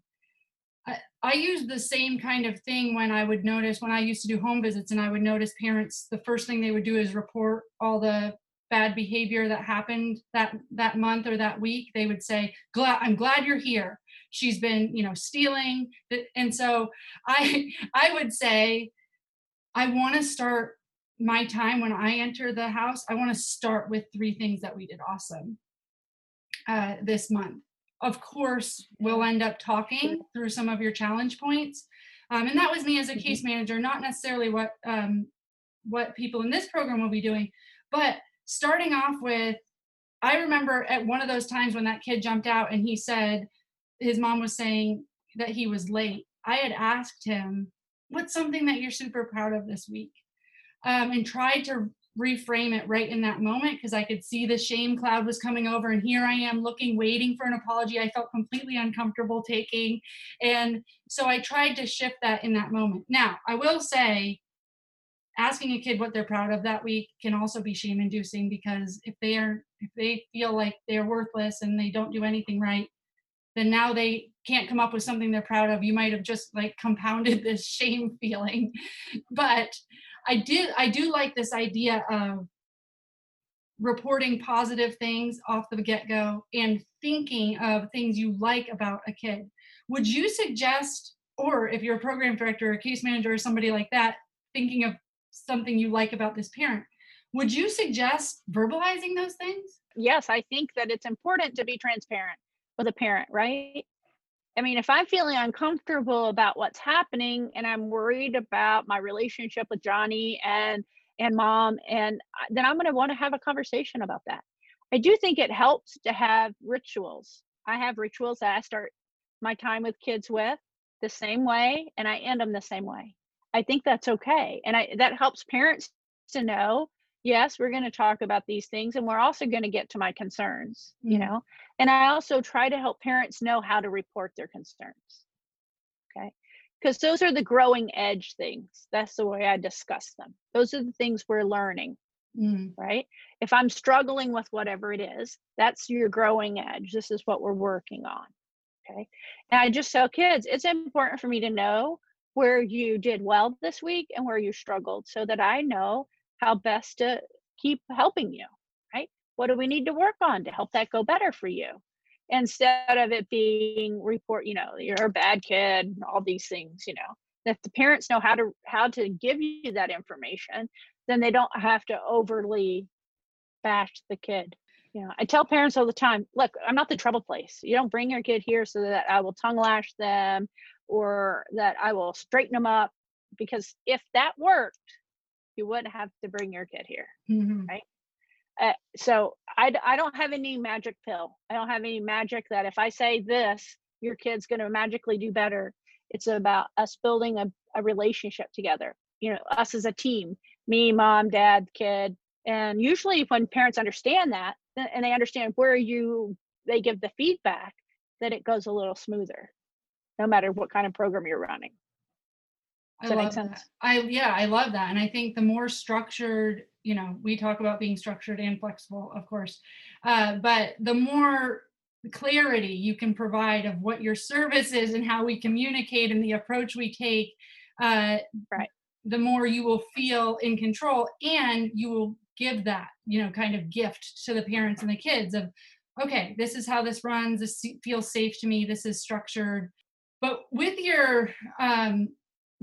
I, I use the same kind of thing when I would notice when I used to do home visits and I would notice parents, the first thing they would do is report all the bad behavior that happened that that month or that week. They would say glad i'm glad you're here she's been you know stealing and so i i would say i want to start my time when I enter the house, I want to start with three things that we did awesome uh, this month. Of course, we'll end up talking through some of your challenge points. Um, and that was me as a case mm-hmm. manager, not necessarily what um, what people in this program will be doing, but starting off with, I remember at one of those times when that kid jumped out and he said his mom was saying that he was late. I had asked him, "What's something that you're super proud of this week?" um, and tried to reframe it right in that moment because I could see the shame cloud was coming over. And here I am looking, waiting for an apology I felt completely uncomfortable taking. And so I tried to shift that in that moment. Now, I will say, asking a kid what they're proud of that week can also be shame inducing because if they are if they feel like they're worthless and they don't do anything right then now they can't come up with something they're proud of you might have just like compounded this shame feeling but I do I do like this idea of reporting positive things off the get-go and thinking of things you like about a kid. Would you suggest or if you're a program director or a case manager or somebody like that thinking of something you like about this parent, would you suggest verbalizing those things? Yes, I think that it's important to be transparent with a parent, right? I mean, if I'm feeling uncomfortable about what's happening and I'm worried about my relationship with Johnny and and mom and then I'm going to want to have a conversation about that. I do think it helps to have rituals. I have rituals that I start my time with kids with the same way and I end them the same way. I think that's okay. And I that helps parents to know yes we're going to talk about these things and we're also going to get to my concerns you know and i also try to help parents know how to report their concerns okay? Because those are the growing edge things that's the way i discuss them those are the things we're learning mm-hmm. right? If i'm struggling with whatever it is that's your growing edge this is what we're working on okay? And i just tell kids it's important for me to know where you did well this week and where you struggled so that i know how best to keep helping you, right? What do we need to work on to help that go better for you? Instead of it being report, you know, you're a bad kid, all these things, you know. If the parents know how to how to give you that information, then they don't have to overly bash the kid. you know, I tell parents all the time, look, I'm not the trouble place. You don't bring your kid here so that I will tongue lash them or that I will straighten them up. Because if that worked, you wouldn't have to bring your kid here. Mhm. Uh, so I don't have any magic pill. I don't have any magic that if I say this, your kid's going to magically do better. It's about us building a, a relationship together, you know, us as a team, me, mom, dad, kid. And usually when parents understand that and they understand where you, they give the feedback, that it goes a little smoother, no matter what kind of program you're running. I Does that make sense? that. I yeah, I love that. And I think the more structured, you know, we talk about being structured and flexible, of course. Uh, but the more clarity you can provide of what your service is and how we communicate and the approach we take, uh, Right. the more you will feel in control and you will give that, you know, kind of gift to the parents and the kids of, okay, this is how this runs. This feels safe to me. This is structured. But with your um,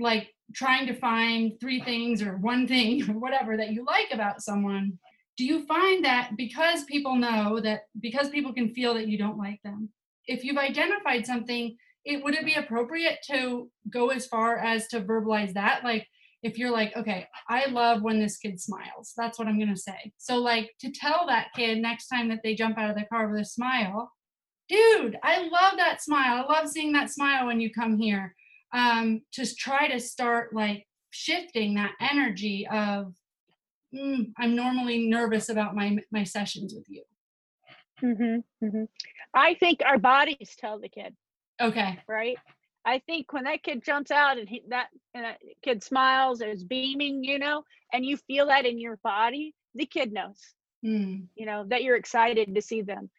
like trying to find three things or one thing or whatever that you like about someone do you find that because people know that because people can feel that you don't like them if you've identified something it would it be appropriate to go as far as to verbalize that? Like if you're like okay i love when this kid smiles that's what i'm going to say. So like to tell that kid next time that they jump out of the car with a smile dude i love that smile. I love seeing that smile when you come here um, to try to start like shifting that energy of mm, I'm normally nervous about my my sessions with you. Mm-hmm, hmm I think our bodies tell the kid. Okay. right? I think when that kid jumps out and he, that, and that kid smiles or is beaming, you know, and you feel that in your body, the kid knows, Mm, you know, that you're excited to see them.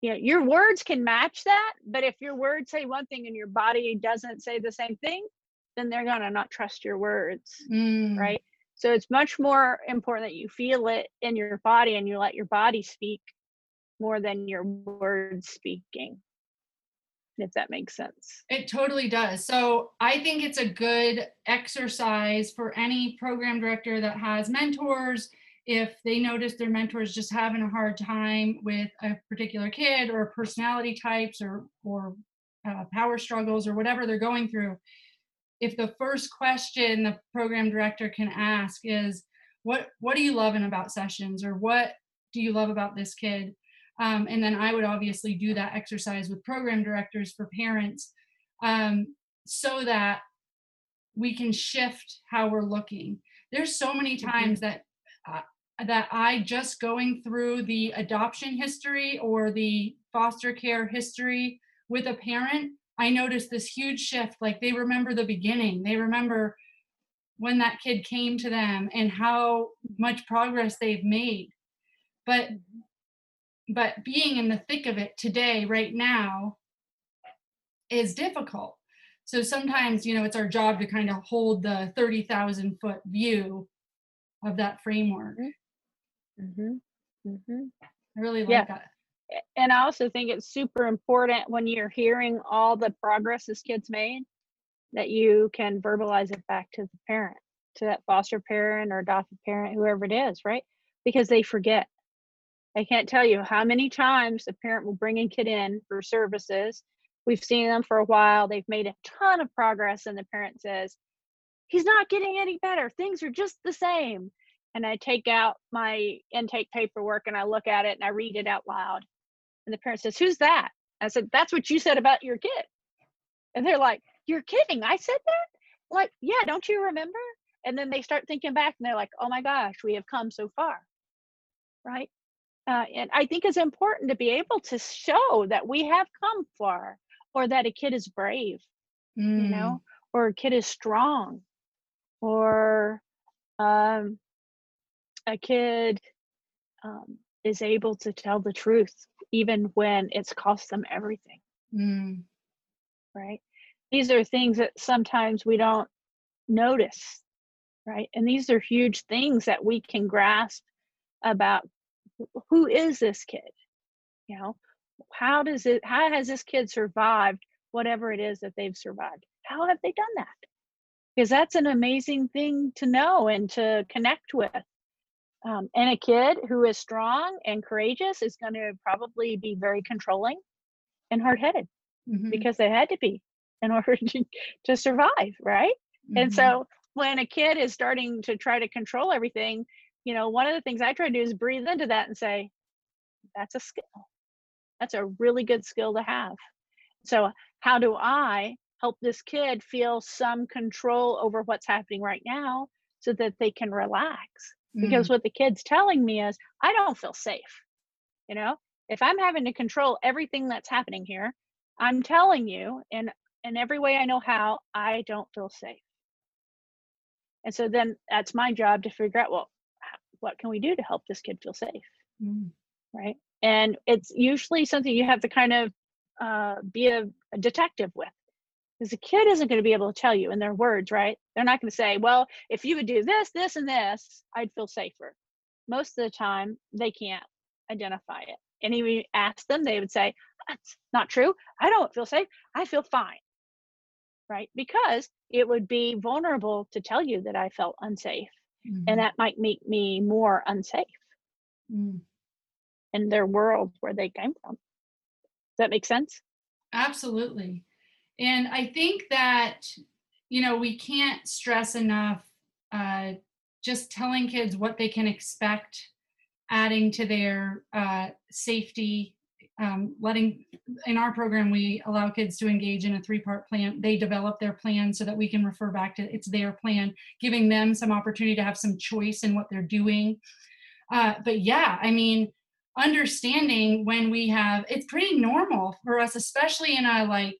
You know, your words can match that, but if your words say one thing and your body doesn't say the same thing, then they're gonna not trust your words, mm, right? So it's much more important that you feel it in your body and you let your body speak more than your words speaking. If that makes sense. It totally does. So I think it's a good exercise for any program director that has mentors. If they notice their mentors just having a hard time with a particular kid or personality types or or uh, power struggles or whatever they're going through, if the first question the program director can ask is, "What what are you loving about sessions?" or "What do you love about this kid?" Um, and then I would obviously do that exercise with program directors for parents um, so that we can shift how we're looking. There's so many times that uh, that I just going through the adoption history or the foster care history with a parent, I noticed this huge shift. Like they remember the beginning, they remember when that kid came to them and how much progress they've made. But but being in the thick of it today right now is difficult so sometimes you know it's our job to kind of hold the 30,000 foot view of that framework mm-hmm. Mm-hmm. Mm-hmm. i really like Yeah. that And I also think it's super important when you're hearing all the progress this kid's made that you can verbalize it back to the parent, to that foster parent or adopted parent, whoever it is, right? Because they forget. I can't tell you how many times a parent will bring a kid in for services. We've seen them for a while, they've made a ton of progress, and the parent says, He's not getting any better. Things are just the same. And I take out my intake paperwork and I look at it and I read it out loud. And the parent says, Who's that? I said, That's what you said about your kid. And they're like, You're kidding. I said that? Like, yeah, don't you remember? And then they start thinking back and they're like, Oh my gosh, we have come so far. Right. Uh, and I think it's important to be able to show that we have come far or that a kid is brave, you Mm, know, or a kid is strong or um, a kid um, is able to tell the truth even when it's cost them everything. Mm, right? These are things that sometimes we don't notice right? And these are huge things that we can grasp about who is this kid? You know how does it how has this kid survived whatever it is that they've survived? How have they done that? Because that's an amazing thing to know and to connect with Um, and a kid who is strong and courageous is going to probably be very controlling and hard headed Mhm. because they had to be in order to, to survive, right? And Mhm. so when a kid is starting to try to control everything, you know, one of the things I try to do is breathe into that and say, that's a skill. That's a really good skill to have. So, how do I help this kid feel some control over what's happening right now so that they can relax? Because what the kid's telling me is, I don't feel safe. You know, if I'm having to control everything that's happening here, I'm telling you in in every way I know how, I don't feel safe. And so then that's my job to figure out, well, what can we do to help this kid feel safe? Mm. right? And it's usually something you have to kind of uh, be a, a detective with. Because the kid isn't going to be able to tell you in their words, right? They're not going to say, well, if you would do this, this, and this, I'd feel safer. Most of the time, they can't identify it. And if you ask them, they would say, that's not true. I don't feel safe. I feel fine, right? Because it would be vulnerable to tell you that I felt unsafe. Mhm. And that might make me more unsafe Mm. in their world where they came from. Does that make sense? Absolutely. And I think that, you know, we can't stress enough uh, just telling kids what they can expect, adding to their uh, safety, um, letting, in our program, we allow kids to engage in a three part plan. They develop their plan so that we can refer back to it's their plan, giving them some opportunity to have some choice in what they're doing. Uh, but yeah, I mean, understanding when we have it's pretty normal for us especially in a like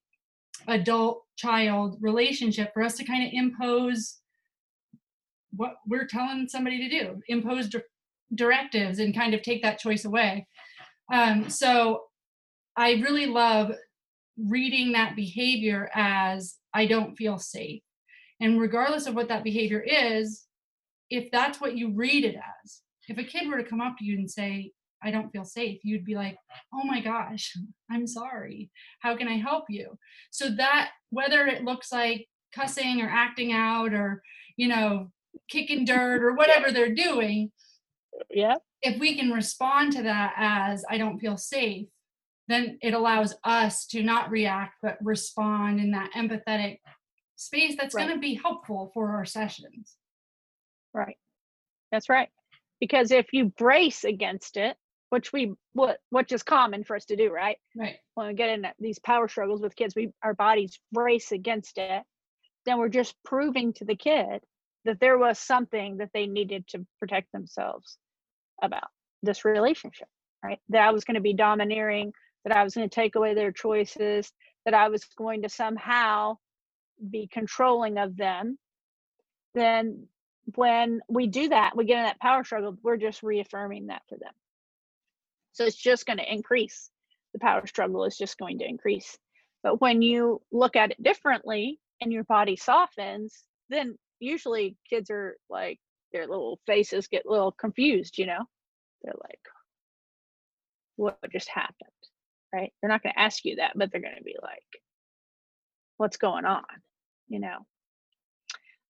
adult child relationship for us to kind of impose what we're telling somebody to do impose di- directives and kind of take that choice away. Um, so i really love reading that behavior as i don't feel safe. And regardless of what that behavior is if that's what you read it as if a kid were to come up to you and say I don't feel safe, you'd be like, oh my gosh, I'm sorry. How can I help you? So that whether it looks like cussing or acting out or, you know, kicking dirt or whatever they're doing, Yeah. if we can respond to that as I don't feel safe, then it allows us to not react but respond in that empathetic space that's Right. going to be helpful for our sessions. Right. That's right. Because if you brace against it, which we what which is common for us to do, right? Right. When we get in these power struggles with kids, we our bodies race against it. Then we're just proving to the kid that there was something that they needed to protect themselves about this relationship, right? That I was going to be domineering, that I was going to take away their choices, that I was going to somehow be controlling of them. Then when we do that, we get in that power struggle, we're just reaffirming that for them. So it's just going to increase. The power struggle is just going to increase. But when you look at it differently and your body softens, then usually kids are like, their little faces get a little confused, you know? They're like, what just happened? Right? They're not going to ask you that, but they're going to be like, what's going on? You know?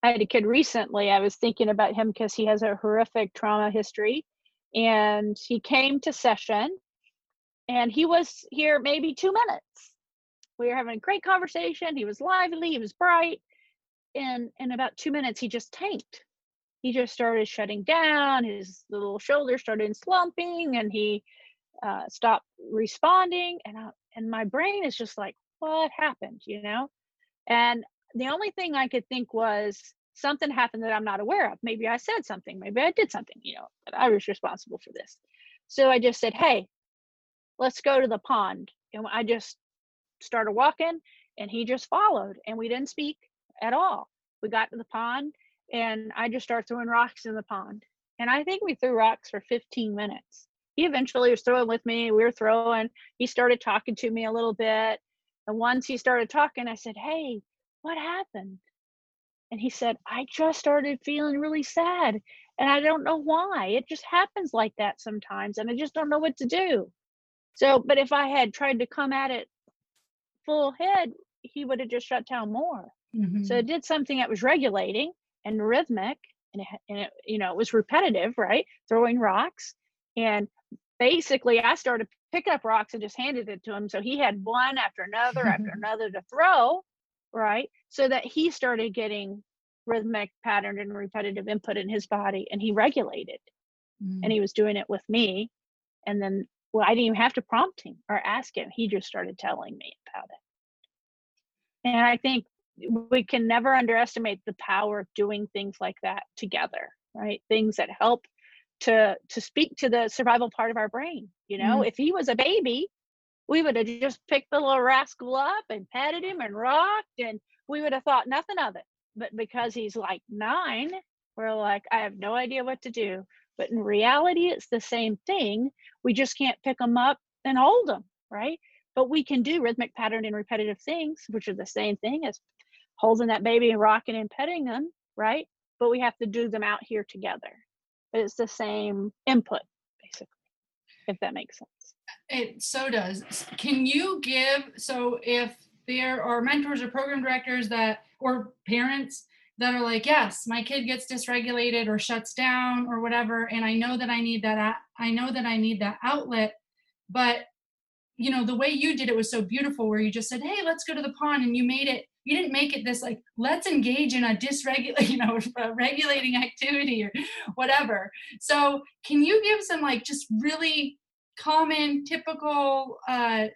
I had a kid recently. I was thinking about him because he has a horrific trauma history. And he came to session and he was here maybe two minutes. We were having a great conversation. He was lively, he was bright. And in about two minutes, he just tanked. He just started shutting down. His little shoulders started slumping and he uh, stopped responding. And, I, and my brain is just like, what happened? You know? And the only thing I could think was something happened that I'm not aware of. Maybe I said something, maybe I did something, you know, that I was responsible for this. So I just said, hey, let's go to the pond. And I just started walking and he just followed and we didn't speak at all. We got to the pond and I just started throwing rocks in the pond. And I think we threw rocks for 15 minutes. He eventually was throwing with me. We were throwing. He started talking to me a little bit. And once he started talking, I said, hey, what happened? And he said, I just started feeling really sad. And I don't know why. It just happens like that sometimes. And I just don't know what to do. So, but if I had tried to come at it full head, he would have just shut down more. Mhm. So it did something that was regulating and rhythmic and it, and it you know it was repetitive right throwing rocks and basically i started picking up rocks and just handed it to him so he had one after another after another to throw right? So that he started getting rhythmic patterned and repetitive input in his body and he regulated mm. and he was doing it with me and then well i didn't even have to prompt him or ask him. He just started telling me about it. And i think we can never underestimate the power of doing things like that together right? Things that help to to speak to the survival part of our brain you know? Mm. if he was a baby we would have just picked the little rascal up and petted him and rocked and we would have thought nothing of it but because he's like nine we're like i have no idea what to do but in reality it's the same thing we just can't pick them up and hold them right but we can do rhythmic pattern and repetitive things which are the same thing as holding that baby and rocking and petting them, right? But we have to do them out here together. But It's the same input, basically, if that makes sense. It so does. Can you give so if there are mentors or program directors that or parents that are like, yes, my kid gets dysregulated or shuts down or whatever, and I know that I need that I know that I need that outlet, but you know the way you did it was so beautiful where you just said hey let's go to the pond and you made it you didn't make it this like let's engage in a dysregulating you know regulating activity or whatever so can you give some like just really common typical uh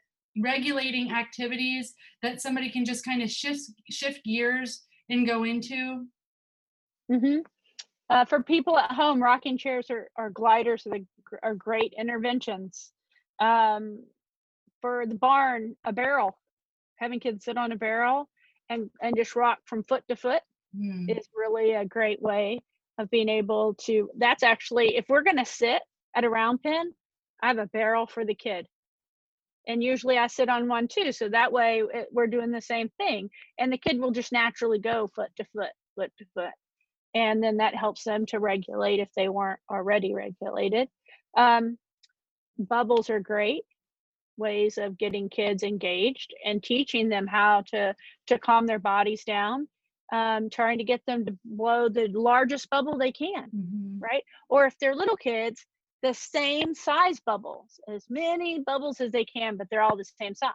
regulating activities that somebody can just kind of shift shift gears and go into mm-hmm. uh, for people at home rocking chairs or, or gliders are, the, are great interventions um, for the barn a barrel having kids sit on a barrel and and just rock from foot to foot mm. is really a great way of being able to that's actually if we're going to sit at a round pen i have a barrel for the kid. And usually i sit on one too so that way it, we're doing the same thing and the kid will just naturally go foot to foot foot to foot and then that helps them to regulate if they weren't already regulated. Um, bubbles are great ways of getting kids engaged and teaching them how to to calm their bodies down um, trying to get them to blow the largest bubble they can mm-hmm. right? Or if they're little kids the same size bubbles as many bubbles as they can but they're all the same size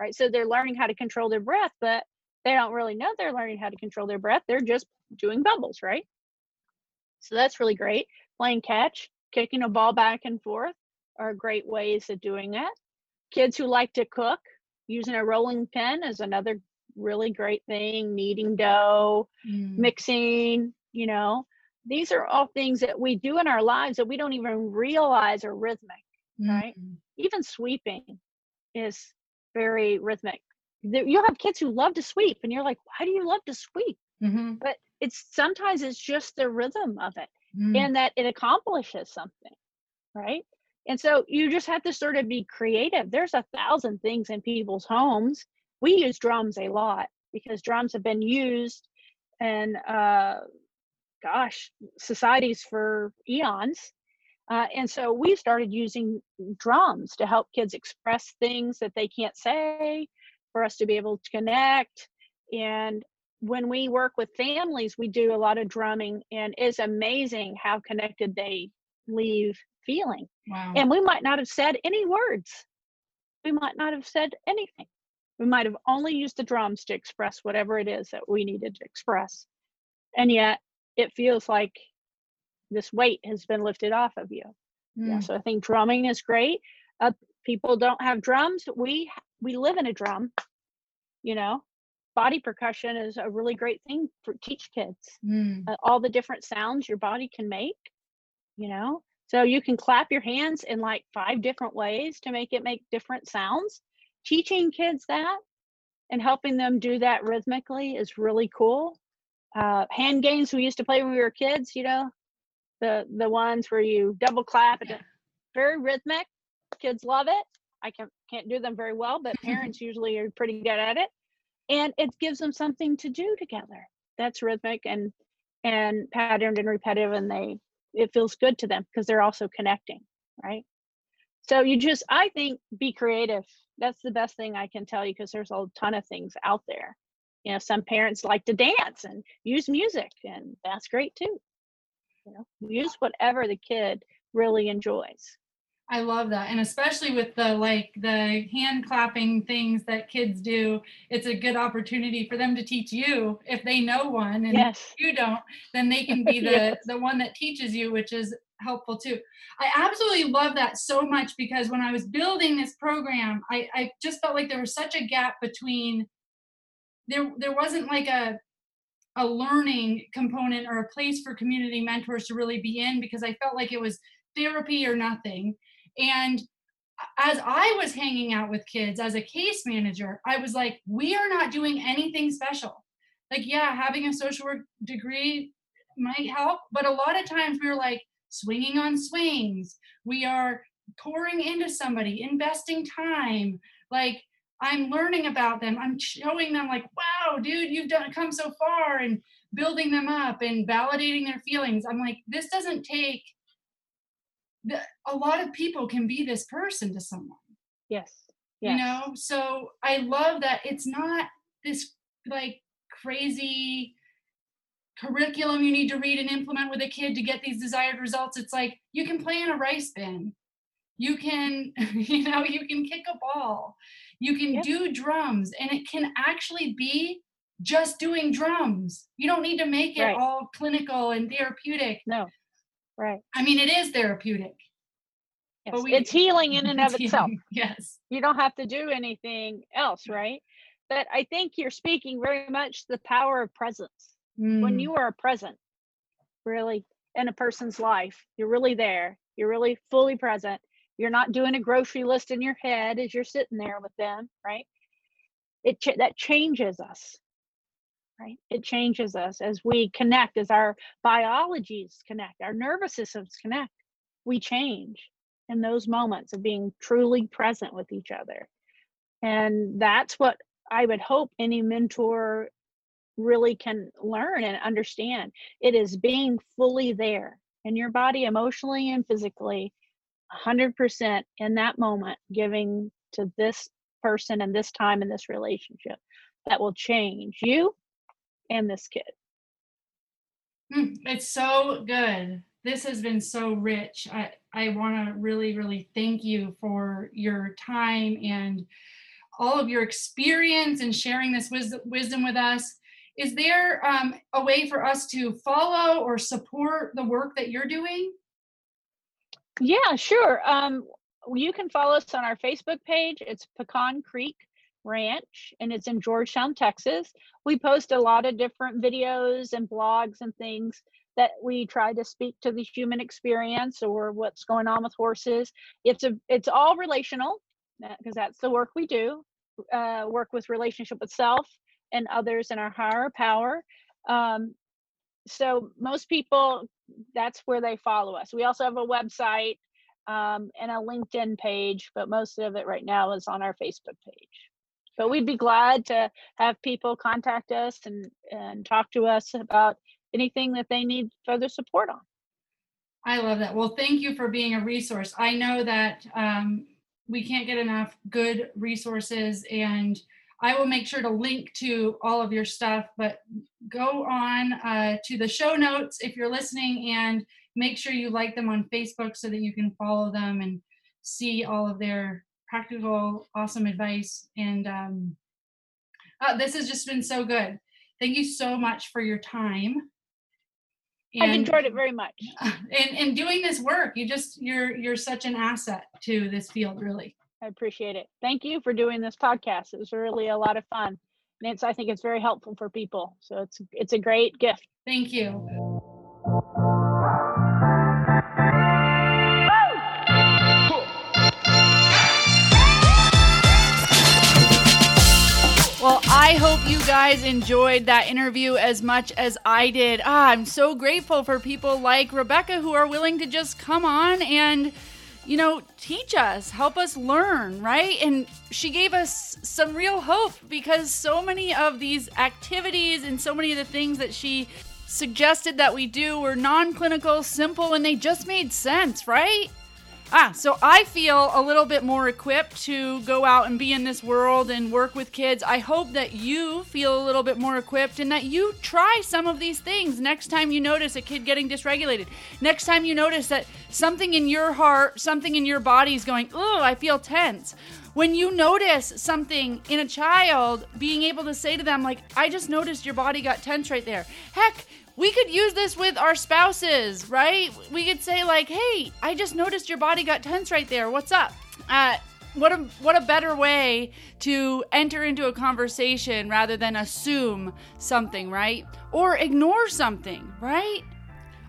right? So they're learning how to control their breath but they don't really know they're learning how to control their breath. They're just doing bubbles right? So that's really great. Playing catch kicking a ball back and forth are great ways of doing that kids who like to cook using a rolling pin is another really great thing kneading dough mm. mixing you know these are all things that we do in our lives that we don't even realize are rhythmic mm. right even sweeping is very rhythmic you'll have kids who love to sweep and you're like why do you love to sweep mm-hmm. but it's sometimes it's just the rhythm of it mm. and that it accomplishes something right and so you just have to sort of be creative. There's a thousand things in people's homes. We use drums a lot because drums have been used and uh, gosh, societies for eons. Uh, and so we started using drums to help kids express things that they can't say, for us to be able to connect. And when we work with families, we do a lot of drumming, and it's amazing how connected they leave feeling. Wow. And we might not have said any words. We might not have said anything. We might have only used the drums to express whatever it is that we needed to express. And yet it feels like this weight has been lifted off of you. Mm. Yeah, so I think drumming is great. Uh, people don't have drums. We we live in a drum. You know, body percussion is a really great thing for teach kids. Mm. Uh, all the different sounds your body can make. You know, so you can clap your hands in like five different ways to make it make different sounds. Teaching kids that and helping them do that rhythmically is really cool. Uh, hand games we used to play when we were kids, you know, the the ones where you double clap and very rhythmic. Kids love it. I can can't do them very well, but parents usually are pretty good at it. And it gives them something to do together. That's rhythmic and and patterned and repetitive and they it feels good to them because they're also connecting right so you just i think be creative that's the best thing i can tell you because there's a ton of things out there you know some parents like to dance and use music and that's great too You know, use whatever the kid really enjoys. I love that. And especially with the like the hand clapping things that kids do, it's a good opportunity for them to teach you if they know one and yes. you don't, then they can be the yes. the one that teaches you, which is helpful too. I absolutely love that so much because when I was building this program, I, I just felt like there was such a gap between there there wasn't like a a learning component or a place for community mentors to really be in because I felt like it was therapy or nothing. And as I was hanging out with kids as a case manager, I was like, we are not doing anything special. Like, yeah, having a social work degree might help, but a lot of times we are like swinging on swings. We are pouring into somebody, investing time. Like, I'm learning about them. I'm showing them, like, wow, dude, you've done come so far, and building them up and validating their feelings. I'm like, this doesn't take the, a lot of people can be this person to someone. Yes. yes. You know, so I love that it's not this like crazy curriculum you need to read and implement with a kid to get these desired results. It's like you can play in a rice bin. You can, you know, you can kick a ball. You can yep. do drums and it can actually be just doing drums. You don't need to make it right. all clinical and therapeutic. No. Right. I mean, it is therapeutic. Yes. We, it's healing in and of itself. Yes. You don't have to do anything else, right? But I think you're speaking very much the power of presence. Mm. When you are present, really, in a person's life, you're really there. You're really fully present. You're not doing a grocery list in your head as you're sitting there with them, right? It that changes us right? It changes us as we connect, as our biologies connect, our nervous systems connect. We change in those moments of being truly present with each other. And that's what I would hope any mentor really can learn and understand. It is being fully there in your body, emotionally and physically, 100% in that moment, giving to this person and this time in this relationship that will change you and this kid. Mm, it's so good. This has been so rich. I, I want to really, really thank you for your time and all of your experience and sharing this wisdom, wisdom with us. Is there um, a way for us to follow or support the work that you're doing? Yeah, sure. Um, you can follow us on our Facebook page. It's Pecan Creek Ranch, and it's in Georgetown, Texas. We post a lot of different videos and blogs and things that we try to speak to the human experience or what's going on with horses. It's a it's all relational because that's the work we do. Uh, work with relationship with self and others in our higher power. Um, so most people, that's where they follow us. We also have a website um, and a LinkedIn page, but most of it right now is on our Facebook page. But we'd be glad to have people contact us and and talk to us about anything that they need further support on. I love that. Well thank you for being a resource. I know that um, we can't get enough good resources and i will make sure to link to all of your stuff but go on uh, to the show notes if you're listening and make sure you like them on facebook so that you can follow them and see all of their practical, awesome advice. And um, uh, this has just been so good. Thank you so much for your time. And, I've enjoyed it very much. And, and doing this work, you just you're you're such an asset to this field, really. I appreciate it. Thank you for doing this podcast. It was really a lot of fun. And it's I think it's very helpful for people. So it's it's a great gift. Thank you. Well, I hope you guys enjoyed that interview as much as I did. Ah, I'm so grateful for people like Rebecca who are willing to just come on and, you know, teach us, help us learn, right? And she gave us some real hope because so many of these activities and so many of the things that she suggested that we do were non clinical, simple, and they just made sense, right? Ah, so I feel a little bit more equipped to go out and be in this world and work with kids. I hope that you feel a little bit more equipped and that you try some of these things next time you notice a kid getting dysregulated. Next time you notice that something in your heart, something in your body is going, oh, I feel tense. When you notice something in a child, being able to say to them, like, I just noticed your body got tense right there. Heck, we could use this with our spouses, right? We could say like, "Hey, I just noticed your body got tense right there. What's up?" Uh, what a what a better way to enter into a conversation rather than assume something, right? Or ignore something, right?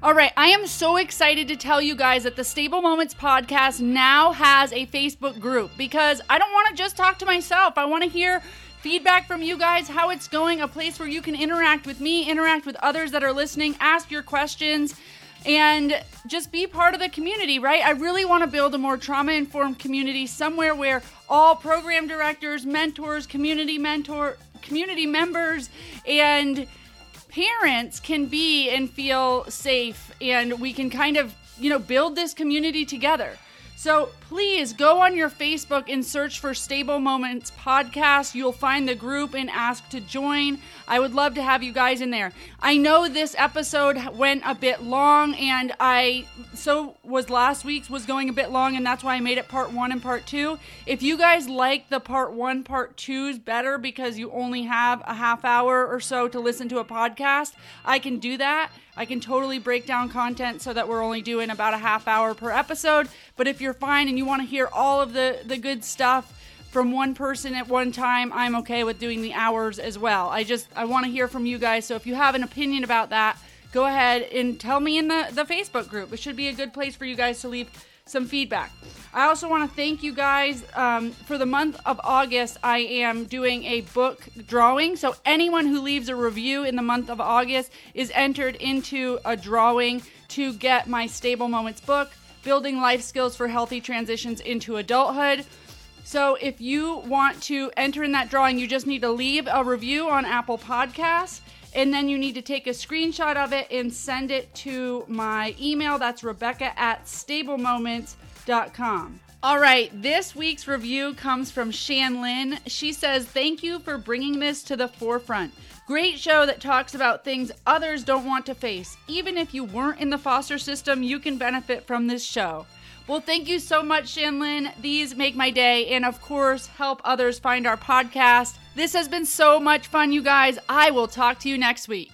All right, I am so excited to tell you guys that the Stable Moments podcast now has a Facebook group because I don't want to just talk to myself. I want to hear feedback from you guys, how it's going, a place where you can interact with me, interact with others that are listening, ask your questions, and just be part of the community, right? I really want to build a more trauma informed community somewhere where all program directors, mentors, community mentor, community members, and parents can be and feel safe and we can kind of, you know, build this community together. So please go on your Facebook and search for Stable Moments Podcast. You'll find the group and ask to join. I would love to have you guys in there. I know this episode went a bit long, and I so was last week's was going a bit long, and that's why I made it part one and part two. If you guys like the part one, part twos better because you only have a half hour or so to listen to a podcast, I can do that. I can totally break down content so that we're only doing about a half hour per episode. But if you're fine and you want to hear all of the, the good stuff from one person at one time, I'm okay with doing the hours as well. I just I want to hear from you guys. So if you have an opinion about that, go ahead and tell me in the, the Facebook group. It should be a good place for you guys to leave some feedback. I also want to thank you guys um, for the month of August. I am doing a book drawing. So, anyone who leaves a review in the month of August is entered into a drawing to get my Stable Moments book, Building Life Skills for Healthy Transitions into Adulthood. So, if you want to enter in that drawing, you just need to leave a review on Apple Podcasts and then you need to take a screenshot of it and send it to my email. That's Rebecca at stablemoments.com. All right, this week's review comes from Shan Lin. She says, Thank you for bringing this to the forefront. Great show that talks about things others don't want to face. Even if you weren't in the foster system, you can benefit from this show. Well, thank you so much, Shanlin. These make my day, and of course, help others find our podcast. This has been so much fun, you guys. I will talk to you next week.